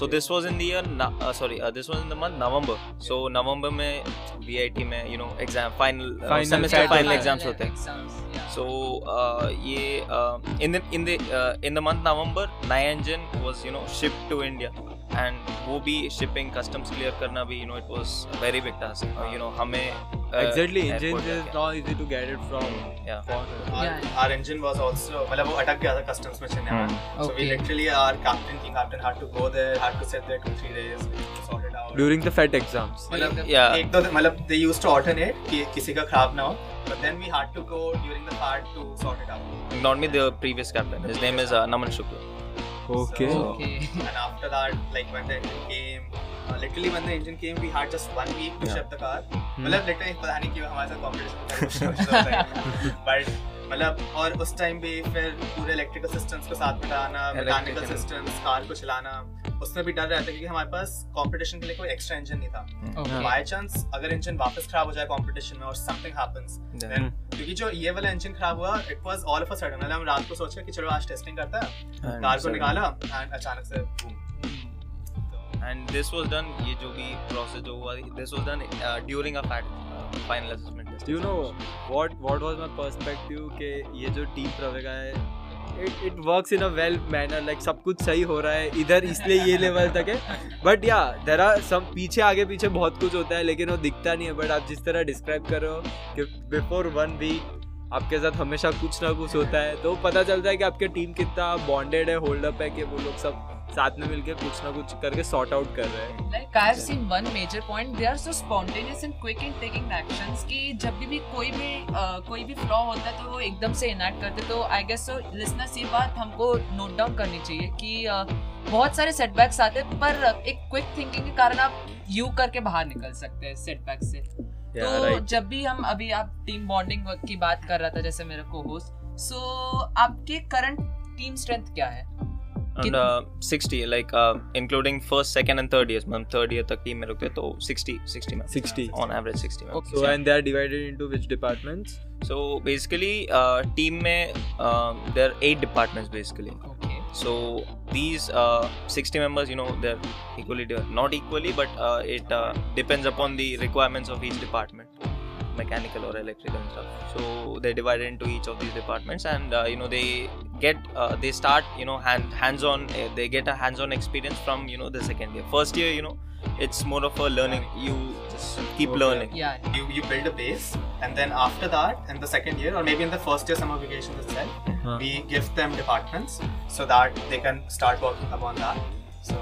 So this was in the year, na- uh, sorry, uh, this was in the month November. So November में VIT में, you know, exam final, uh, Final semester final final exams होते हैं. So uh, ये uh, in the in the uh, in the month November, नया engine was you know shipped to India. And वो भी shipping customs clear करना भी you know it was a very big task uh, you know हमें uh, exactly. airport Engines is जाके- not easy to get it from. yeah foreign. Our, Yeah. our engine was also मतलब वो अटक गया था customs में चेन्नई में. So we Okay. literally our captain team captain had to go there, had to sit there two three days to sort it out. During the FET exams. मतलब Yeah. एक दो मतलब they used to alternate कि किसी का खराब ना हो. But then we had to go during the part to sort it out. not me the previous captain his name is uh, Naman Shukla Okay. So- Okay. And after that, like when the engine came, uh, literally when the engine came, we had just one week to Yeah. ship the car. मतलब literally पता नहीं क्यों हमारे साथ competition but मतलब और उस time भी फिर पूरे इलेक्ट्रिकल सिस्टम्स को साथ लाना मैकेनिकल सिस्टम्स कार को चलाना उसमें भी डर रहता है क्योंकि हमारे पास कंपटीशन के लिए कोई एक्स्ट्रा इंजन नहीं था। बाय चांस अगर इंजन वापस खराब हो जाए कंपटीशन में और समथिंग हैपेंस देन क्योंकि जो ये वाला इंजन खराब हुआ it was all of a sudden मतलब हम रात को सोचे कि चलो आज टेस्टिंग करते हैं। कार को निकाला एंड अचानक से boom. and this was done ये जो भी process जो हुआ this was done uh, during a fact, you know what what was my perspective कि ये जो टीम प्रवेगा है it it works in a well manner like सब कुछ सही हो रहा है इधर इसलिए ये लेवल तक है but yeah there are some पीछे आगे पीछे बहुत कुछ होता है लेकिन वो दिखता नहीं है बट आप जिस तरह डिस्क्राइब कर रहे हो कि बिफोर वन वीक आपके साथ हमेशा कुछ ना कुछ होता है तो पता चलता है कि आपकी टीम कितना बॉन्डेड है होल्ड अप है कि वो लोग सब साथ में मिलके कुछ ना कुछ करके सॉर्ट आउट कर रहे हैं। Like I've seen one major point, they are so spontaneous and quick in taking actions कि जब भी, भी कोई भी uh, कोई भी फ्लॉ होता है तो वो एकदम से इनैक्ट करते तो आई गेस सो लिसनर्स ये बात हमको नोट डाउन करनी चाहिए कि uh, बहुत सारे सेटबैक्स आते हैं पर एक क्विक थिंकिंग के कारण आप यू करके बाहर निकल सकते हैं सेटबैक से। तो जब भी हम अभी आप टीम बॉन्डिंग की बात कर रहा था जैसे मेरा को होस्ट सो आपके करंट टीम स्ट्रेंथ क्या है? And uh, 60 like uh, including first second and third years मतलब third year तक टीम में रुकते तो 60 60 members 60 on average 60 members so and they are divided into which departments so basically uh, team में um, there are eight departments basically okay so these uh, 60 members you know they're equally not equally but uh, it uh, depends upon the requirements of each department mechanical or electrical and stuff. So they're divided into each of these departments and uh, you know they get uh, they start you know hand hands on uh, they get a hands on experience from you know the second year. First year you know it's more of a learning. You just keep Okay. learning. Yeah. You, you build a base and then after that in the second year or maybe in the first year summer vacations itself Huh. we give them departments so that they can start working upon that so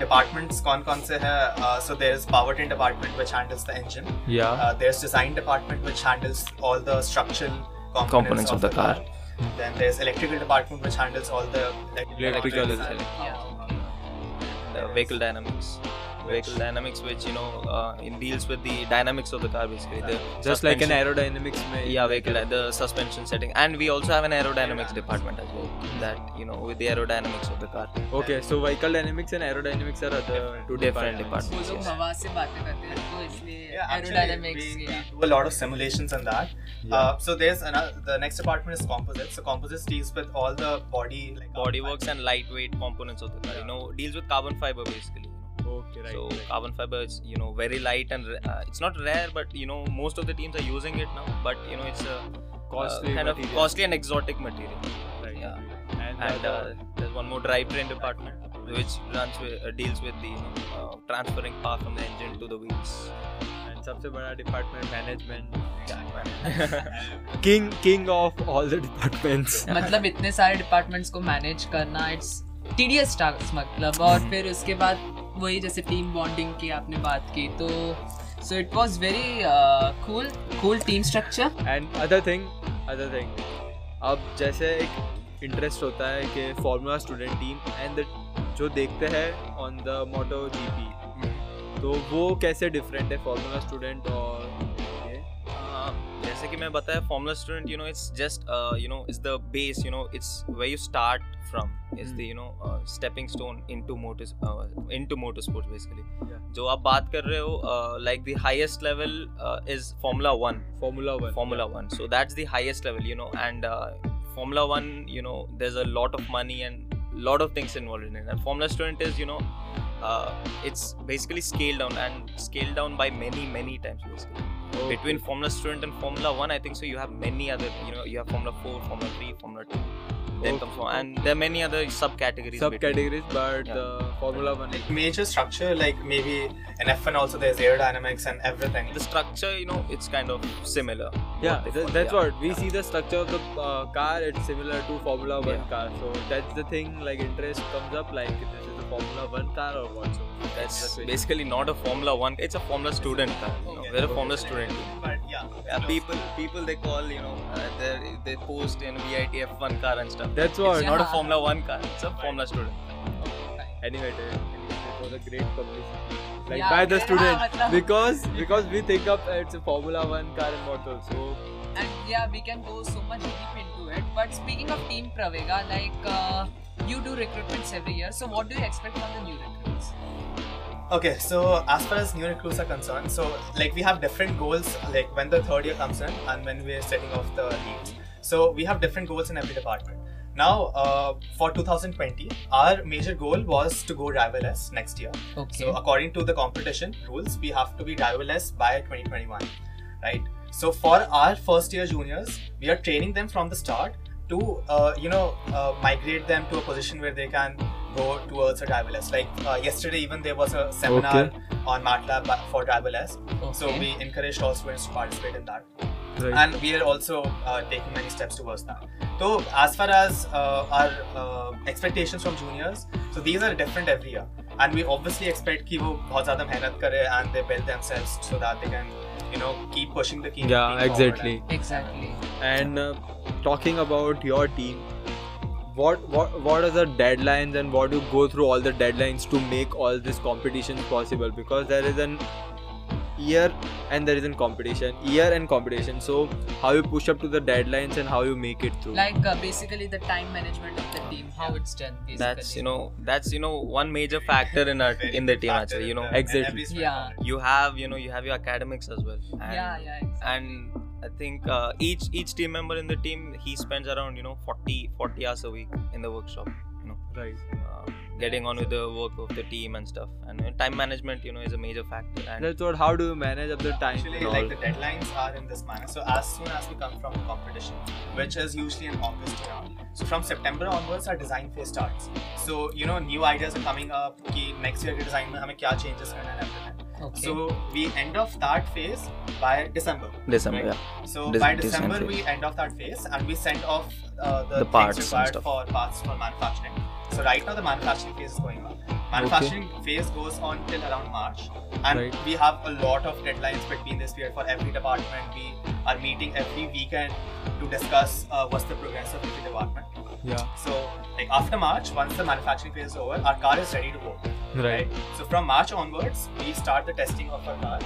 departments कौन कौन से है uh, so there's powertrain department which handles the engine yeah uh, there's design department which handles all the structural components, Components of the car. then there's electrical department which handles all the like, Electrical design. the vehicle dynamics vehicle dynamics which you know uh, it deals with the dynamics of the car basically the just like an suspension- aerodynamics में yeah vehicle the suspension setting and we also have an aerodynamics department as well that you know with the aerodynamics of the car okay so vehicle dynamics and aerodynamics are other two different departments वो departments लोग yes. हवा से बातें करते हैं तो इसलिए Yeah, actually, aerodynamics we, या we do a lot of simulations on that. Uh, so there's another. The next department is composites. So composites deals with all the body, like body works and lightweight components of the car you know deals with carbon fiber basically you know. Okay right, so right. carbon fiber is you know very light and uh, it's not rare but you know most of the teams are using it now but you know it's a Costly uh, kind of costly and exotic material right yeah. and, and uh, uh, there's one more drivetrain department which runs with, uh, deals with the uh, transferring power from the engine to the wheels and सबसे बड़ा department management king king of all the departments मतलब इतने सारे departments को manage करना it's tedious task मतलब और हम्म। फिर उसके बाद वही जैसे टीम बॉन्डिंग की आपने बात की तो so it was very cool cool team structure and other thing other thing अब जैसे एक इंटरेस्ट होता है कि फार्मूला स्टूडेंट टीम एंड जो देखते हैं ऑन द मोटो जीपी तो वो कैसे डिफरेंट है फॉर्मूला स्टूडेंट और जैसे कि मैं बताया Formula Student you know it's just you know is the base you know it's way you start from is the you know stepping stone into motor motor sports basically जो आप बात कर रहे हो like the highest level is Formula One Formula One Formula One so that's the highest level you know and Formula One you know there is a lot of money and lot of things involve in and Formula Student is you know it's basically scale down and scale down by many many times basically Between Formula Student and Formula One, I think so. You have many other, you know, you have Formula Four, Formula Three, Formula Two. Then Okay. comes Formula, and there are many other subcategories. between. subcategories but Yeah. the formula one Like major structure, like maybe in F1 also there's aerodynamics and everything. The structure, you know, it's kind of similar. yeah what th- that's yeah. what we see the structure of the uh, car it's similar to formula one Yeah. car so that's the thing like interest comes up like this is a formula one car or what so that's the basically not a Formula One. It's a Formula Student car. You know, Okay. we're a Formula Student team. But yeah, Yeah, people, people they call you know uh, they they post in VIT F1 car and stuff. that's It's what not a Formula One car. It's a Formula student. anyway it, anyway, it was a great publicity like Yeah, by the yeah, student matlab- because because we think of uh, it's a formula one car and what also and yeah we can go so much deep into it but speaking of team pravega like uh, you do recruitments every year so what do you expect from the new recruits Okay, so as far as new recruits are concerned, so like we have different goals, like when the third year comes in and when we're setting off the leads. So we have different goals in every department. Now, uh, for 2020, our major goal was to go driverless next year. okay So according to the competition rules, we have to be driverless by 2021, right? So for our first year juniors, we are training them from the start to uh, you know uh, migrate them to a position where they can go towards a driverless. Like uh, yesterday, even there was a seminar Okay. on MATLAB for driverless. So Okay. we encouraged all students to participate in that right and we are also uh, taking many steps towards that. So as far as uh, our uh, expectations from juniors, so these are different every year, and we obviously expect कि वो बहुत ज़्यादा मेहनत करे and they build themselves so that they can, you know, keep pushing the team. yeah team forward. exactly exactly and uh, talking about your team what what what are the deadlines and what do you go through all the deadlines to make all these competitions possible because there is an year and there is a competition year and competition so how you push up to the deadlines and how you make it through like uh, basically the time management of the team how it's done basically That's you know that's you know one major factor in our in the team actually. You know Exactly. Yeah. you have you know you have your academics as well. And, yeah yeah exactly. And I think uh, each each team member in the team he spends around you know 40 40 hours a week in the workshop. You know. right uh, getting on with the work of the team and stuff and uh, time management you know is a major factor and that's what how do you manage up the time Actually, and like all? the deadlines are in this manner. So as soon as we come from competition, which is usually in August around, so from September onwards, our design phase starts. So you know, new ideas are coming up. कि next year के design में हमें क्या changes करना है and everything. okay So we end off that phase by December. December right? yeah So Des- by design December phase. we end off that phase and we send off uh, the, The parts things and required stuff. for parts for manufacturing. So right now the manufacturing phase is going on. Manufacturing phase goes on till around March, and Right. we have a lot of deadlines between this period for every department. We are meeting every weekend to discuss uh, what's the progress of every department. Yeah So like after March, once the manufacturing phase is over, our car is ready to go. right So from March onwards, we start the testing of our car,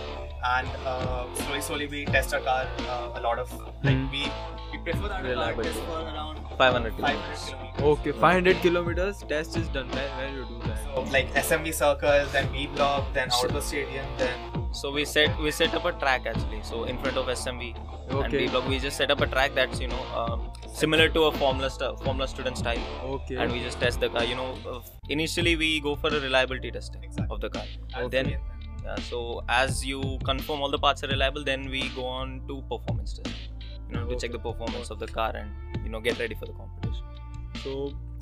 and uh, slowly, slowly we test our car uh, a lot of like Hmm. we we prefer that our car Reliability. test for around 500 500 kilometers. kilometers. okay 500 kilometers test is done when, when you do that So like SMV circle, then V block, then So- outdoor stadium, then so we set we set up a track actually. So in front of smv and okay. B block we just set up a track that's you know um, similar to a formula st- formula student style. Okay. And we just test the car you know uh, initially we go for a reliability testing Exactly. of the car. And then- then Yeah, so as you confirm all the parts are reliable, then we go on to performance test. You know, to check the performance of the car and you know get ready for the competition. So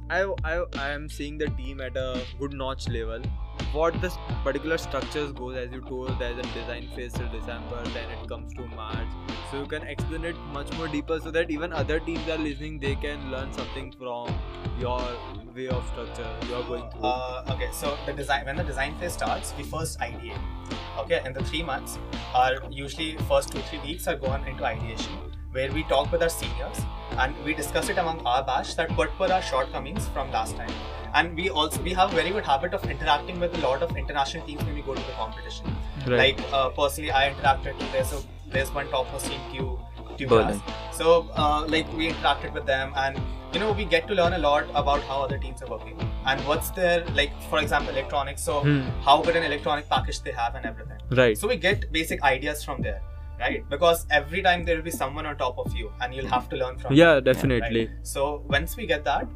I, I I am seeing the team at a good notch level. What this particular structures goes as you told there's a design phase till December, then it comes to March. So you can explain it much more deeper so that even other teams are listening, they can learn something from your way of structure you are going through. uh, okay. So the design when the design phase starts, we first ideate. Okay, and the three months, are usually first two three weeks are gone into ideation. Where we talk with our seniors and we discuss it among our batch that what were our shortcomings from last time. And we also we have a very good habit of interacting with a lot of international teams when we go to the competition. Like uh, personally, I interacted. There's a there's one topmost team Q Berlin. So uh, like we interacted with them and you know we get to learn a lot about how other teams are working and what's their like for example electronics. So Hmm. how good an electronic package they have and everything. Right. So we get basic ideas from there, right? Because every time there will be someone on top of you and you'll have to learn from yeah them, definitely. Right? so once we get that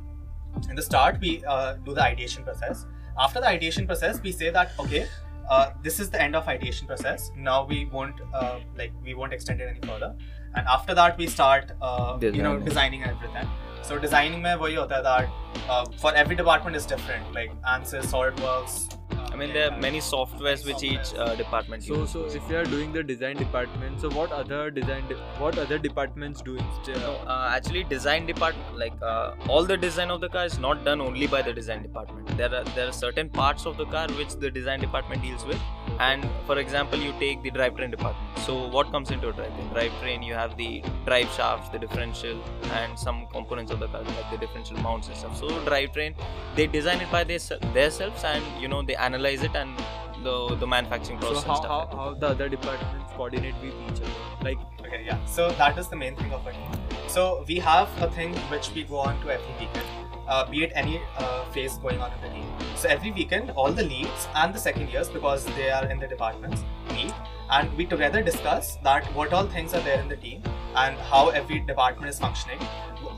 in the start we uh, do the ideation process. After the ideation process we say that okay uh, this is the end of ideation process. Now we won't uh, like we won't extend it any further. And after that we start uh, you know designing. everything. So designing mein wahi hota that uh, for every department is different. Like answers solid works I mean, there are many softwares which each uh, department So, uses. so if you are doing the design department, so what other design, de- what other departments do instead? No, uh, actually, design department, like uh, all the design of the car is not done only by the design department. There are there are certain parts of the car which the design department deals with. And for example, you take the drivetrain department. So what comes into a drivetrain? Drivetrain, you have the drive shafts, the differential, and some components of the car like the differential mounts and stuff. So drivetrain, they design it by their themselves, and you know they analyze it and the the manufacturing So process how, stuff. how, like how the other departments coordinate with each other? Like Okay, yeah. So that is the main thing of a team. So we have a thing which we go on to every weekend, uh, be it any uh, phase going on in the team. So every weekend, all the leads and the second years, because they are in the departments, meet and we together discuss that what all things are there in the team and how every department is functioning.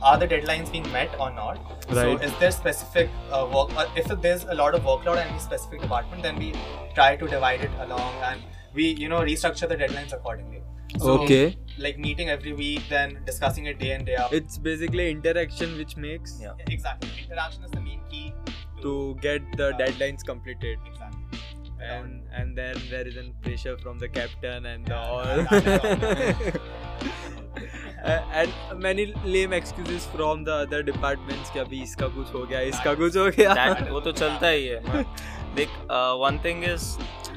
Are the deadlines being met or not? Right. So is there specific uh, work? Uh, if there's a lot of workload in any specific department, then we try to divide it along and we you know restructure the deadlines accordingly. So, okay, like meeting every week, then discussing it day in day out. it's basically interaction which makes Yeah. exactly. Interaction is the main key to get the Yeah. deadlines completed. exactly. And and then there is a pressure from the captain and the all Uh, and many lame excuses from the other departments कि अभी इसका कुछ हो गया इसका कुछ हो गया that वो तो चलता ही है dekh देख one thing is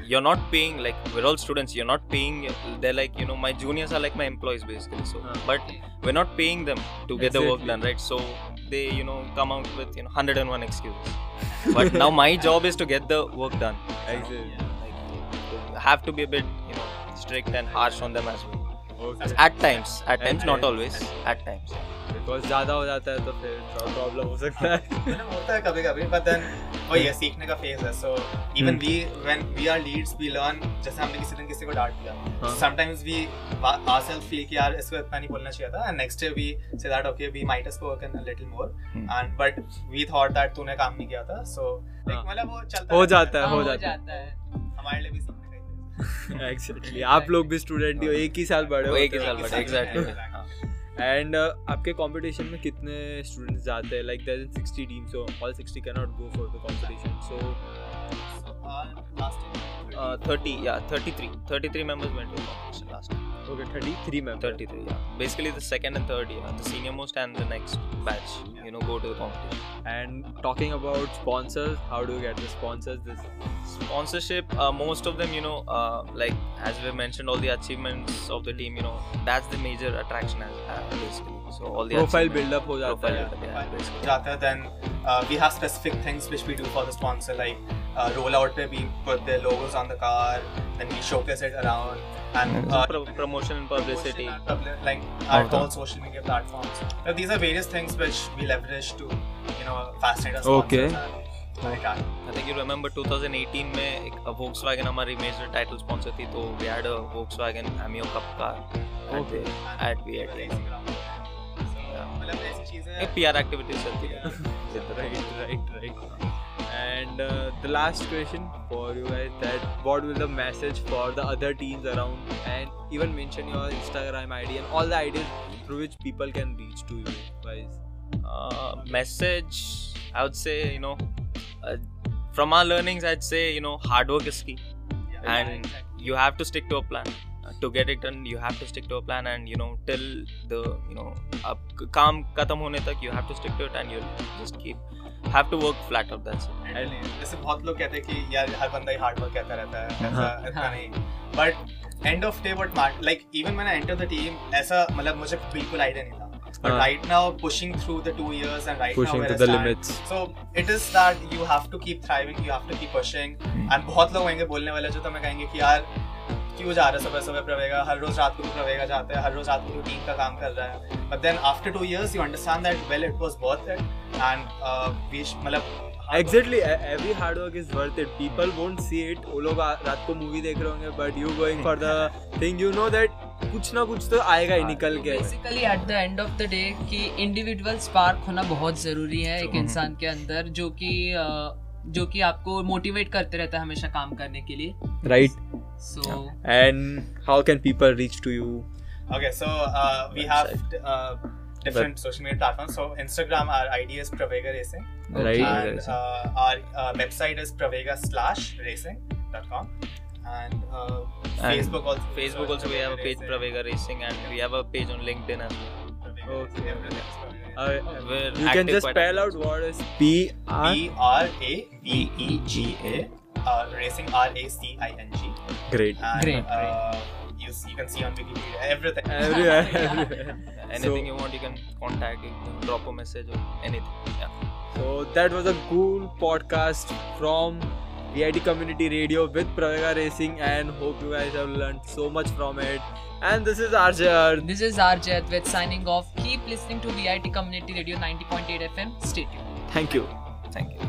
you're not paying like we're all students you're not paying they're like you know my juniors are like my employees basically so Huh. but we're not paying them to get the work done right? So they you know come out with you know 101 excuses. But now my job is to get the work done. Exactly. like have to be a bit you know strict and harsh on them as well at times at times not always at times because ज़्यादा हो जाता है तो फिर problem हो सकता है। होता है कभी कभी बट देन वही है सीखने का फ़ेज़ है so even we when we are leads we learn जैसे हमने किसी दिन किसी को डांट दिया सम वी आवर फील कि यार इसको इतना नहीं बोलना चाहिए था and next day we say that okay we might have spoken a little more and but we thought that तूने काम नहीं किया था सो लाइक हाँ। मतलब वो चलता हो जाता है हो हाँ, जाता है। हमारे लिए भी एक्सैक्टली आप लोग भी स्टूडेंट ही हो एक ही साल बड़े हो एक ही साल बड़े एक्सैक्टली एंड आपके कॉम्पिटिशन में कितने स्टूडेंट्स जाते हैं? Like there is 60 teams so all 60 can not go for the competition so उट sponsors how do get the sponsors this sponsorship, uh, most of them, you know, uh, like as we mentioned, all the achievements of the team, you know, that's the major attraction as uh, basically. So all the profile build up, ho jata profile build up, yeah, jata. Then uh, we have specific things which we do for the sponsor, like uh, rollout where we put their logos on the car, then we showcase it around. And mm-hmm. uh, Pro- promotion and publicity, promotion like on all social media platforms. Now, these are various things which we leverage to, you know, fascinate us. Okay. And, I think you remember 2018 में एक Volkswagen हमारी major title sponsor थी तो we had a Volkswagen Amio Cup car at Okay. the at V8 Racing around. So, मतलब ऐसी चीज़ें एक PR activities चलती रहती right right right and uh, the last question for you guys that what will the message for the other teams around and even mention your instagram id and all the ideas through which people can reach to you guys uh, message I would say you know uh, from our learnings I'd say you know hard work is key Yeah, and exactly. you have to stick to a plan Uh, to get it done you have to stick to a plan and you know till the you know अब काम खत्म होने तक you have to stick to it and you'll just keep have to work flat out that's it Really, जैसे बहुत लोग कहते हैं कि यार हर बंदा ही हार्ड वर्क कहता रहता है ऐसा हाँ। इतना नहीं but end of day what matter like even when I entered the team ऐसा मतलब मुझे बिल्कुल आइडिया नहीं था but हाँ. right now pushing through the two years and right Pushing now to the limits. so it is that you have to keep thriving you have to keep pushing and बहुत लोग होंगे बोलने वाले जो तुम्हें कहेंगे कि यार क्यों जा रहा है सुबह सुबह प्रवेगा हर रोज रात को भी प्रवेगा जाता है हर रोज रात को टीम का काम कर रहा है but then after two years you understand that well it was worth it and uh, we sh- मतलब e- every hard work is worth it. People won't see it. वो लोग रात को मूवी देख रहे होंगे but you going for the thing you know that कुछ ना कुछ तो आएगा ही हाँ, निकल तो के। Basically at the end of the day कि इंडिविजुअल स्पार्क होना बहुत ज़रूरी है एक हम्म। इंसान के अंदर जो कि जो कि आपको मोटिवेट करते रहता है हमेशा काम करने के लिए। Right so and how can people reach to you okay so we have different social media platform so Instagram are IDs Pravega racing right our website is प्रवेगा/racing.com and, uh, Facebook also. Facebook also we have a page Pravega Racing and we have a page on LinkedIn as well. Okay. Racing, everything is Pravega Racing. uh, We're you can just spell out active. what is P R P R A V E G A. Uh, racing R A C I N G. great And, Great, Uh, you, see, you can see on Wikipedia everything. everywhere, Yeah. everywhere. Anything So- you want, you can contact, you can drop a message or anything. Yeah. So that was a cool podcast from VIT Community Radio with Pravega Racing and hope you guys have learned so much from it. And this is Arjun. This is RJ Advait signing off. Keep listening to VIT Community Radio 90.8 FM. Stay tuned. Thank you. Thank you.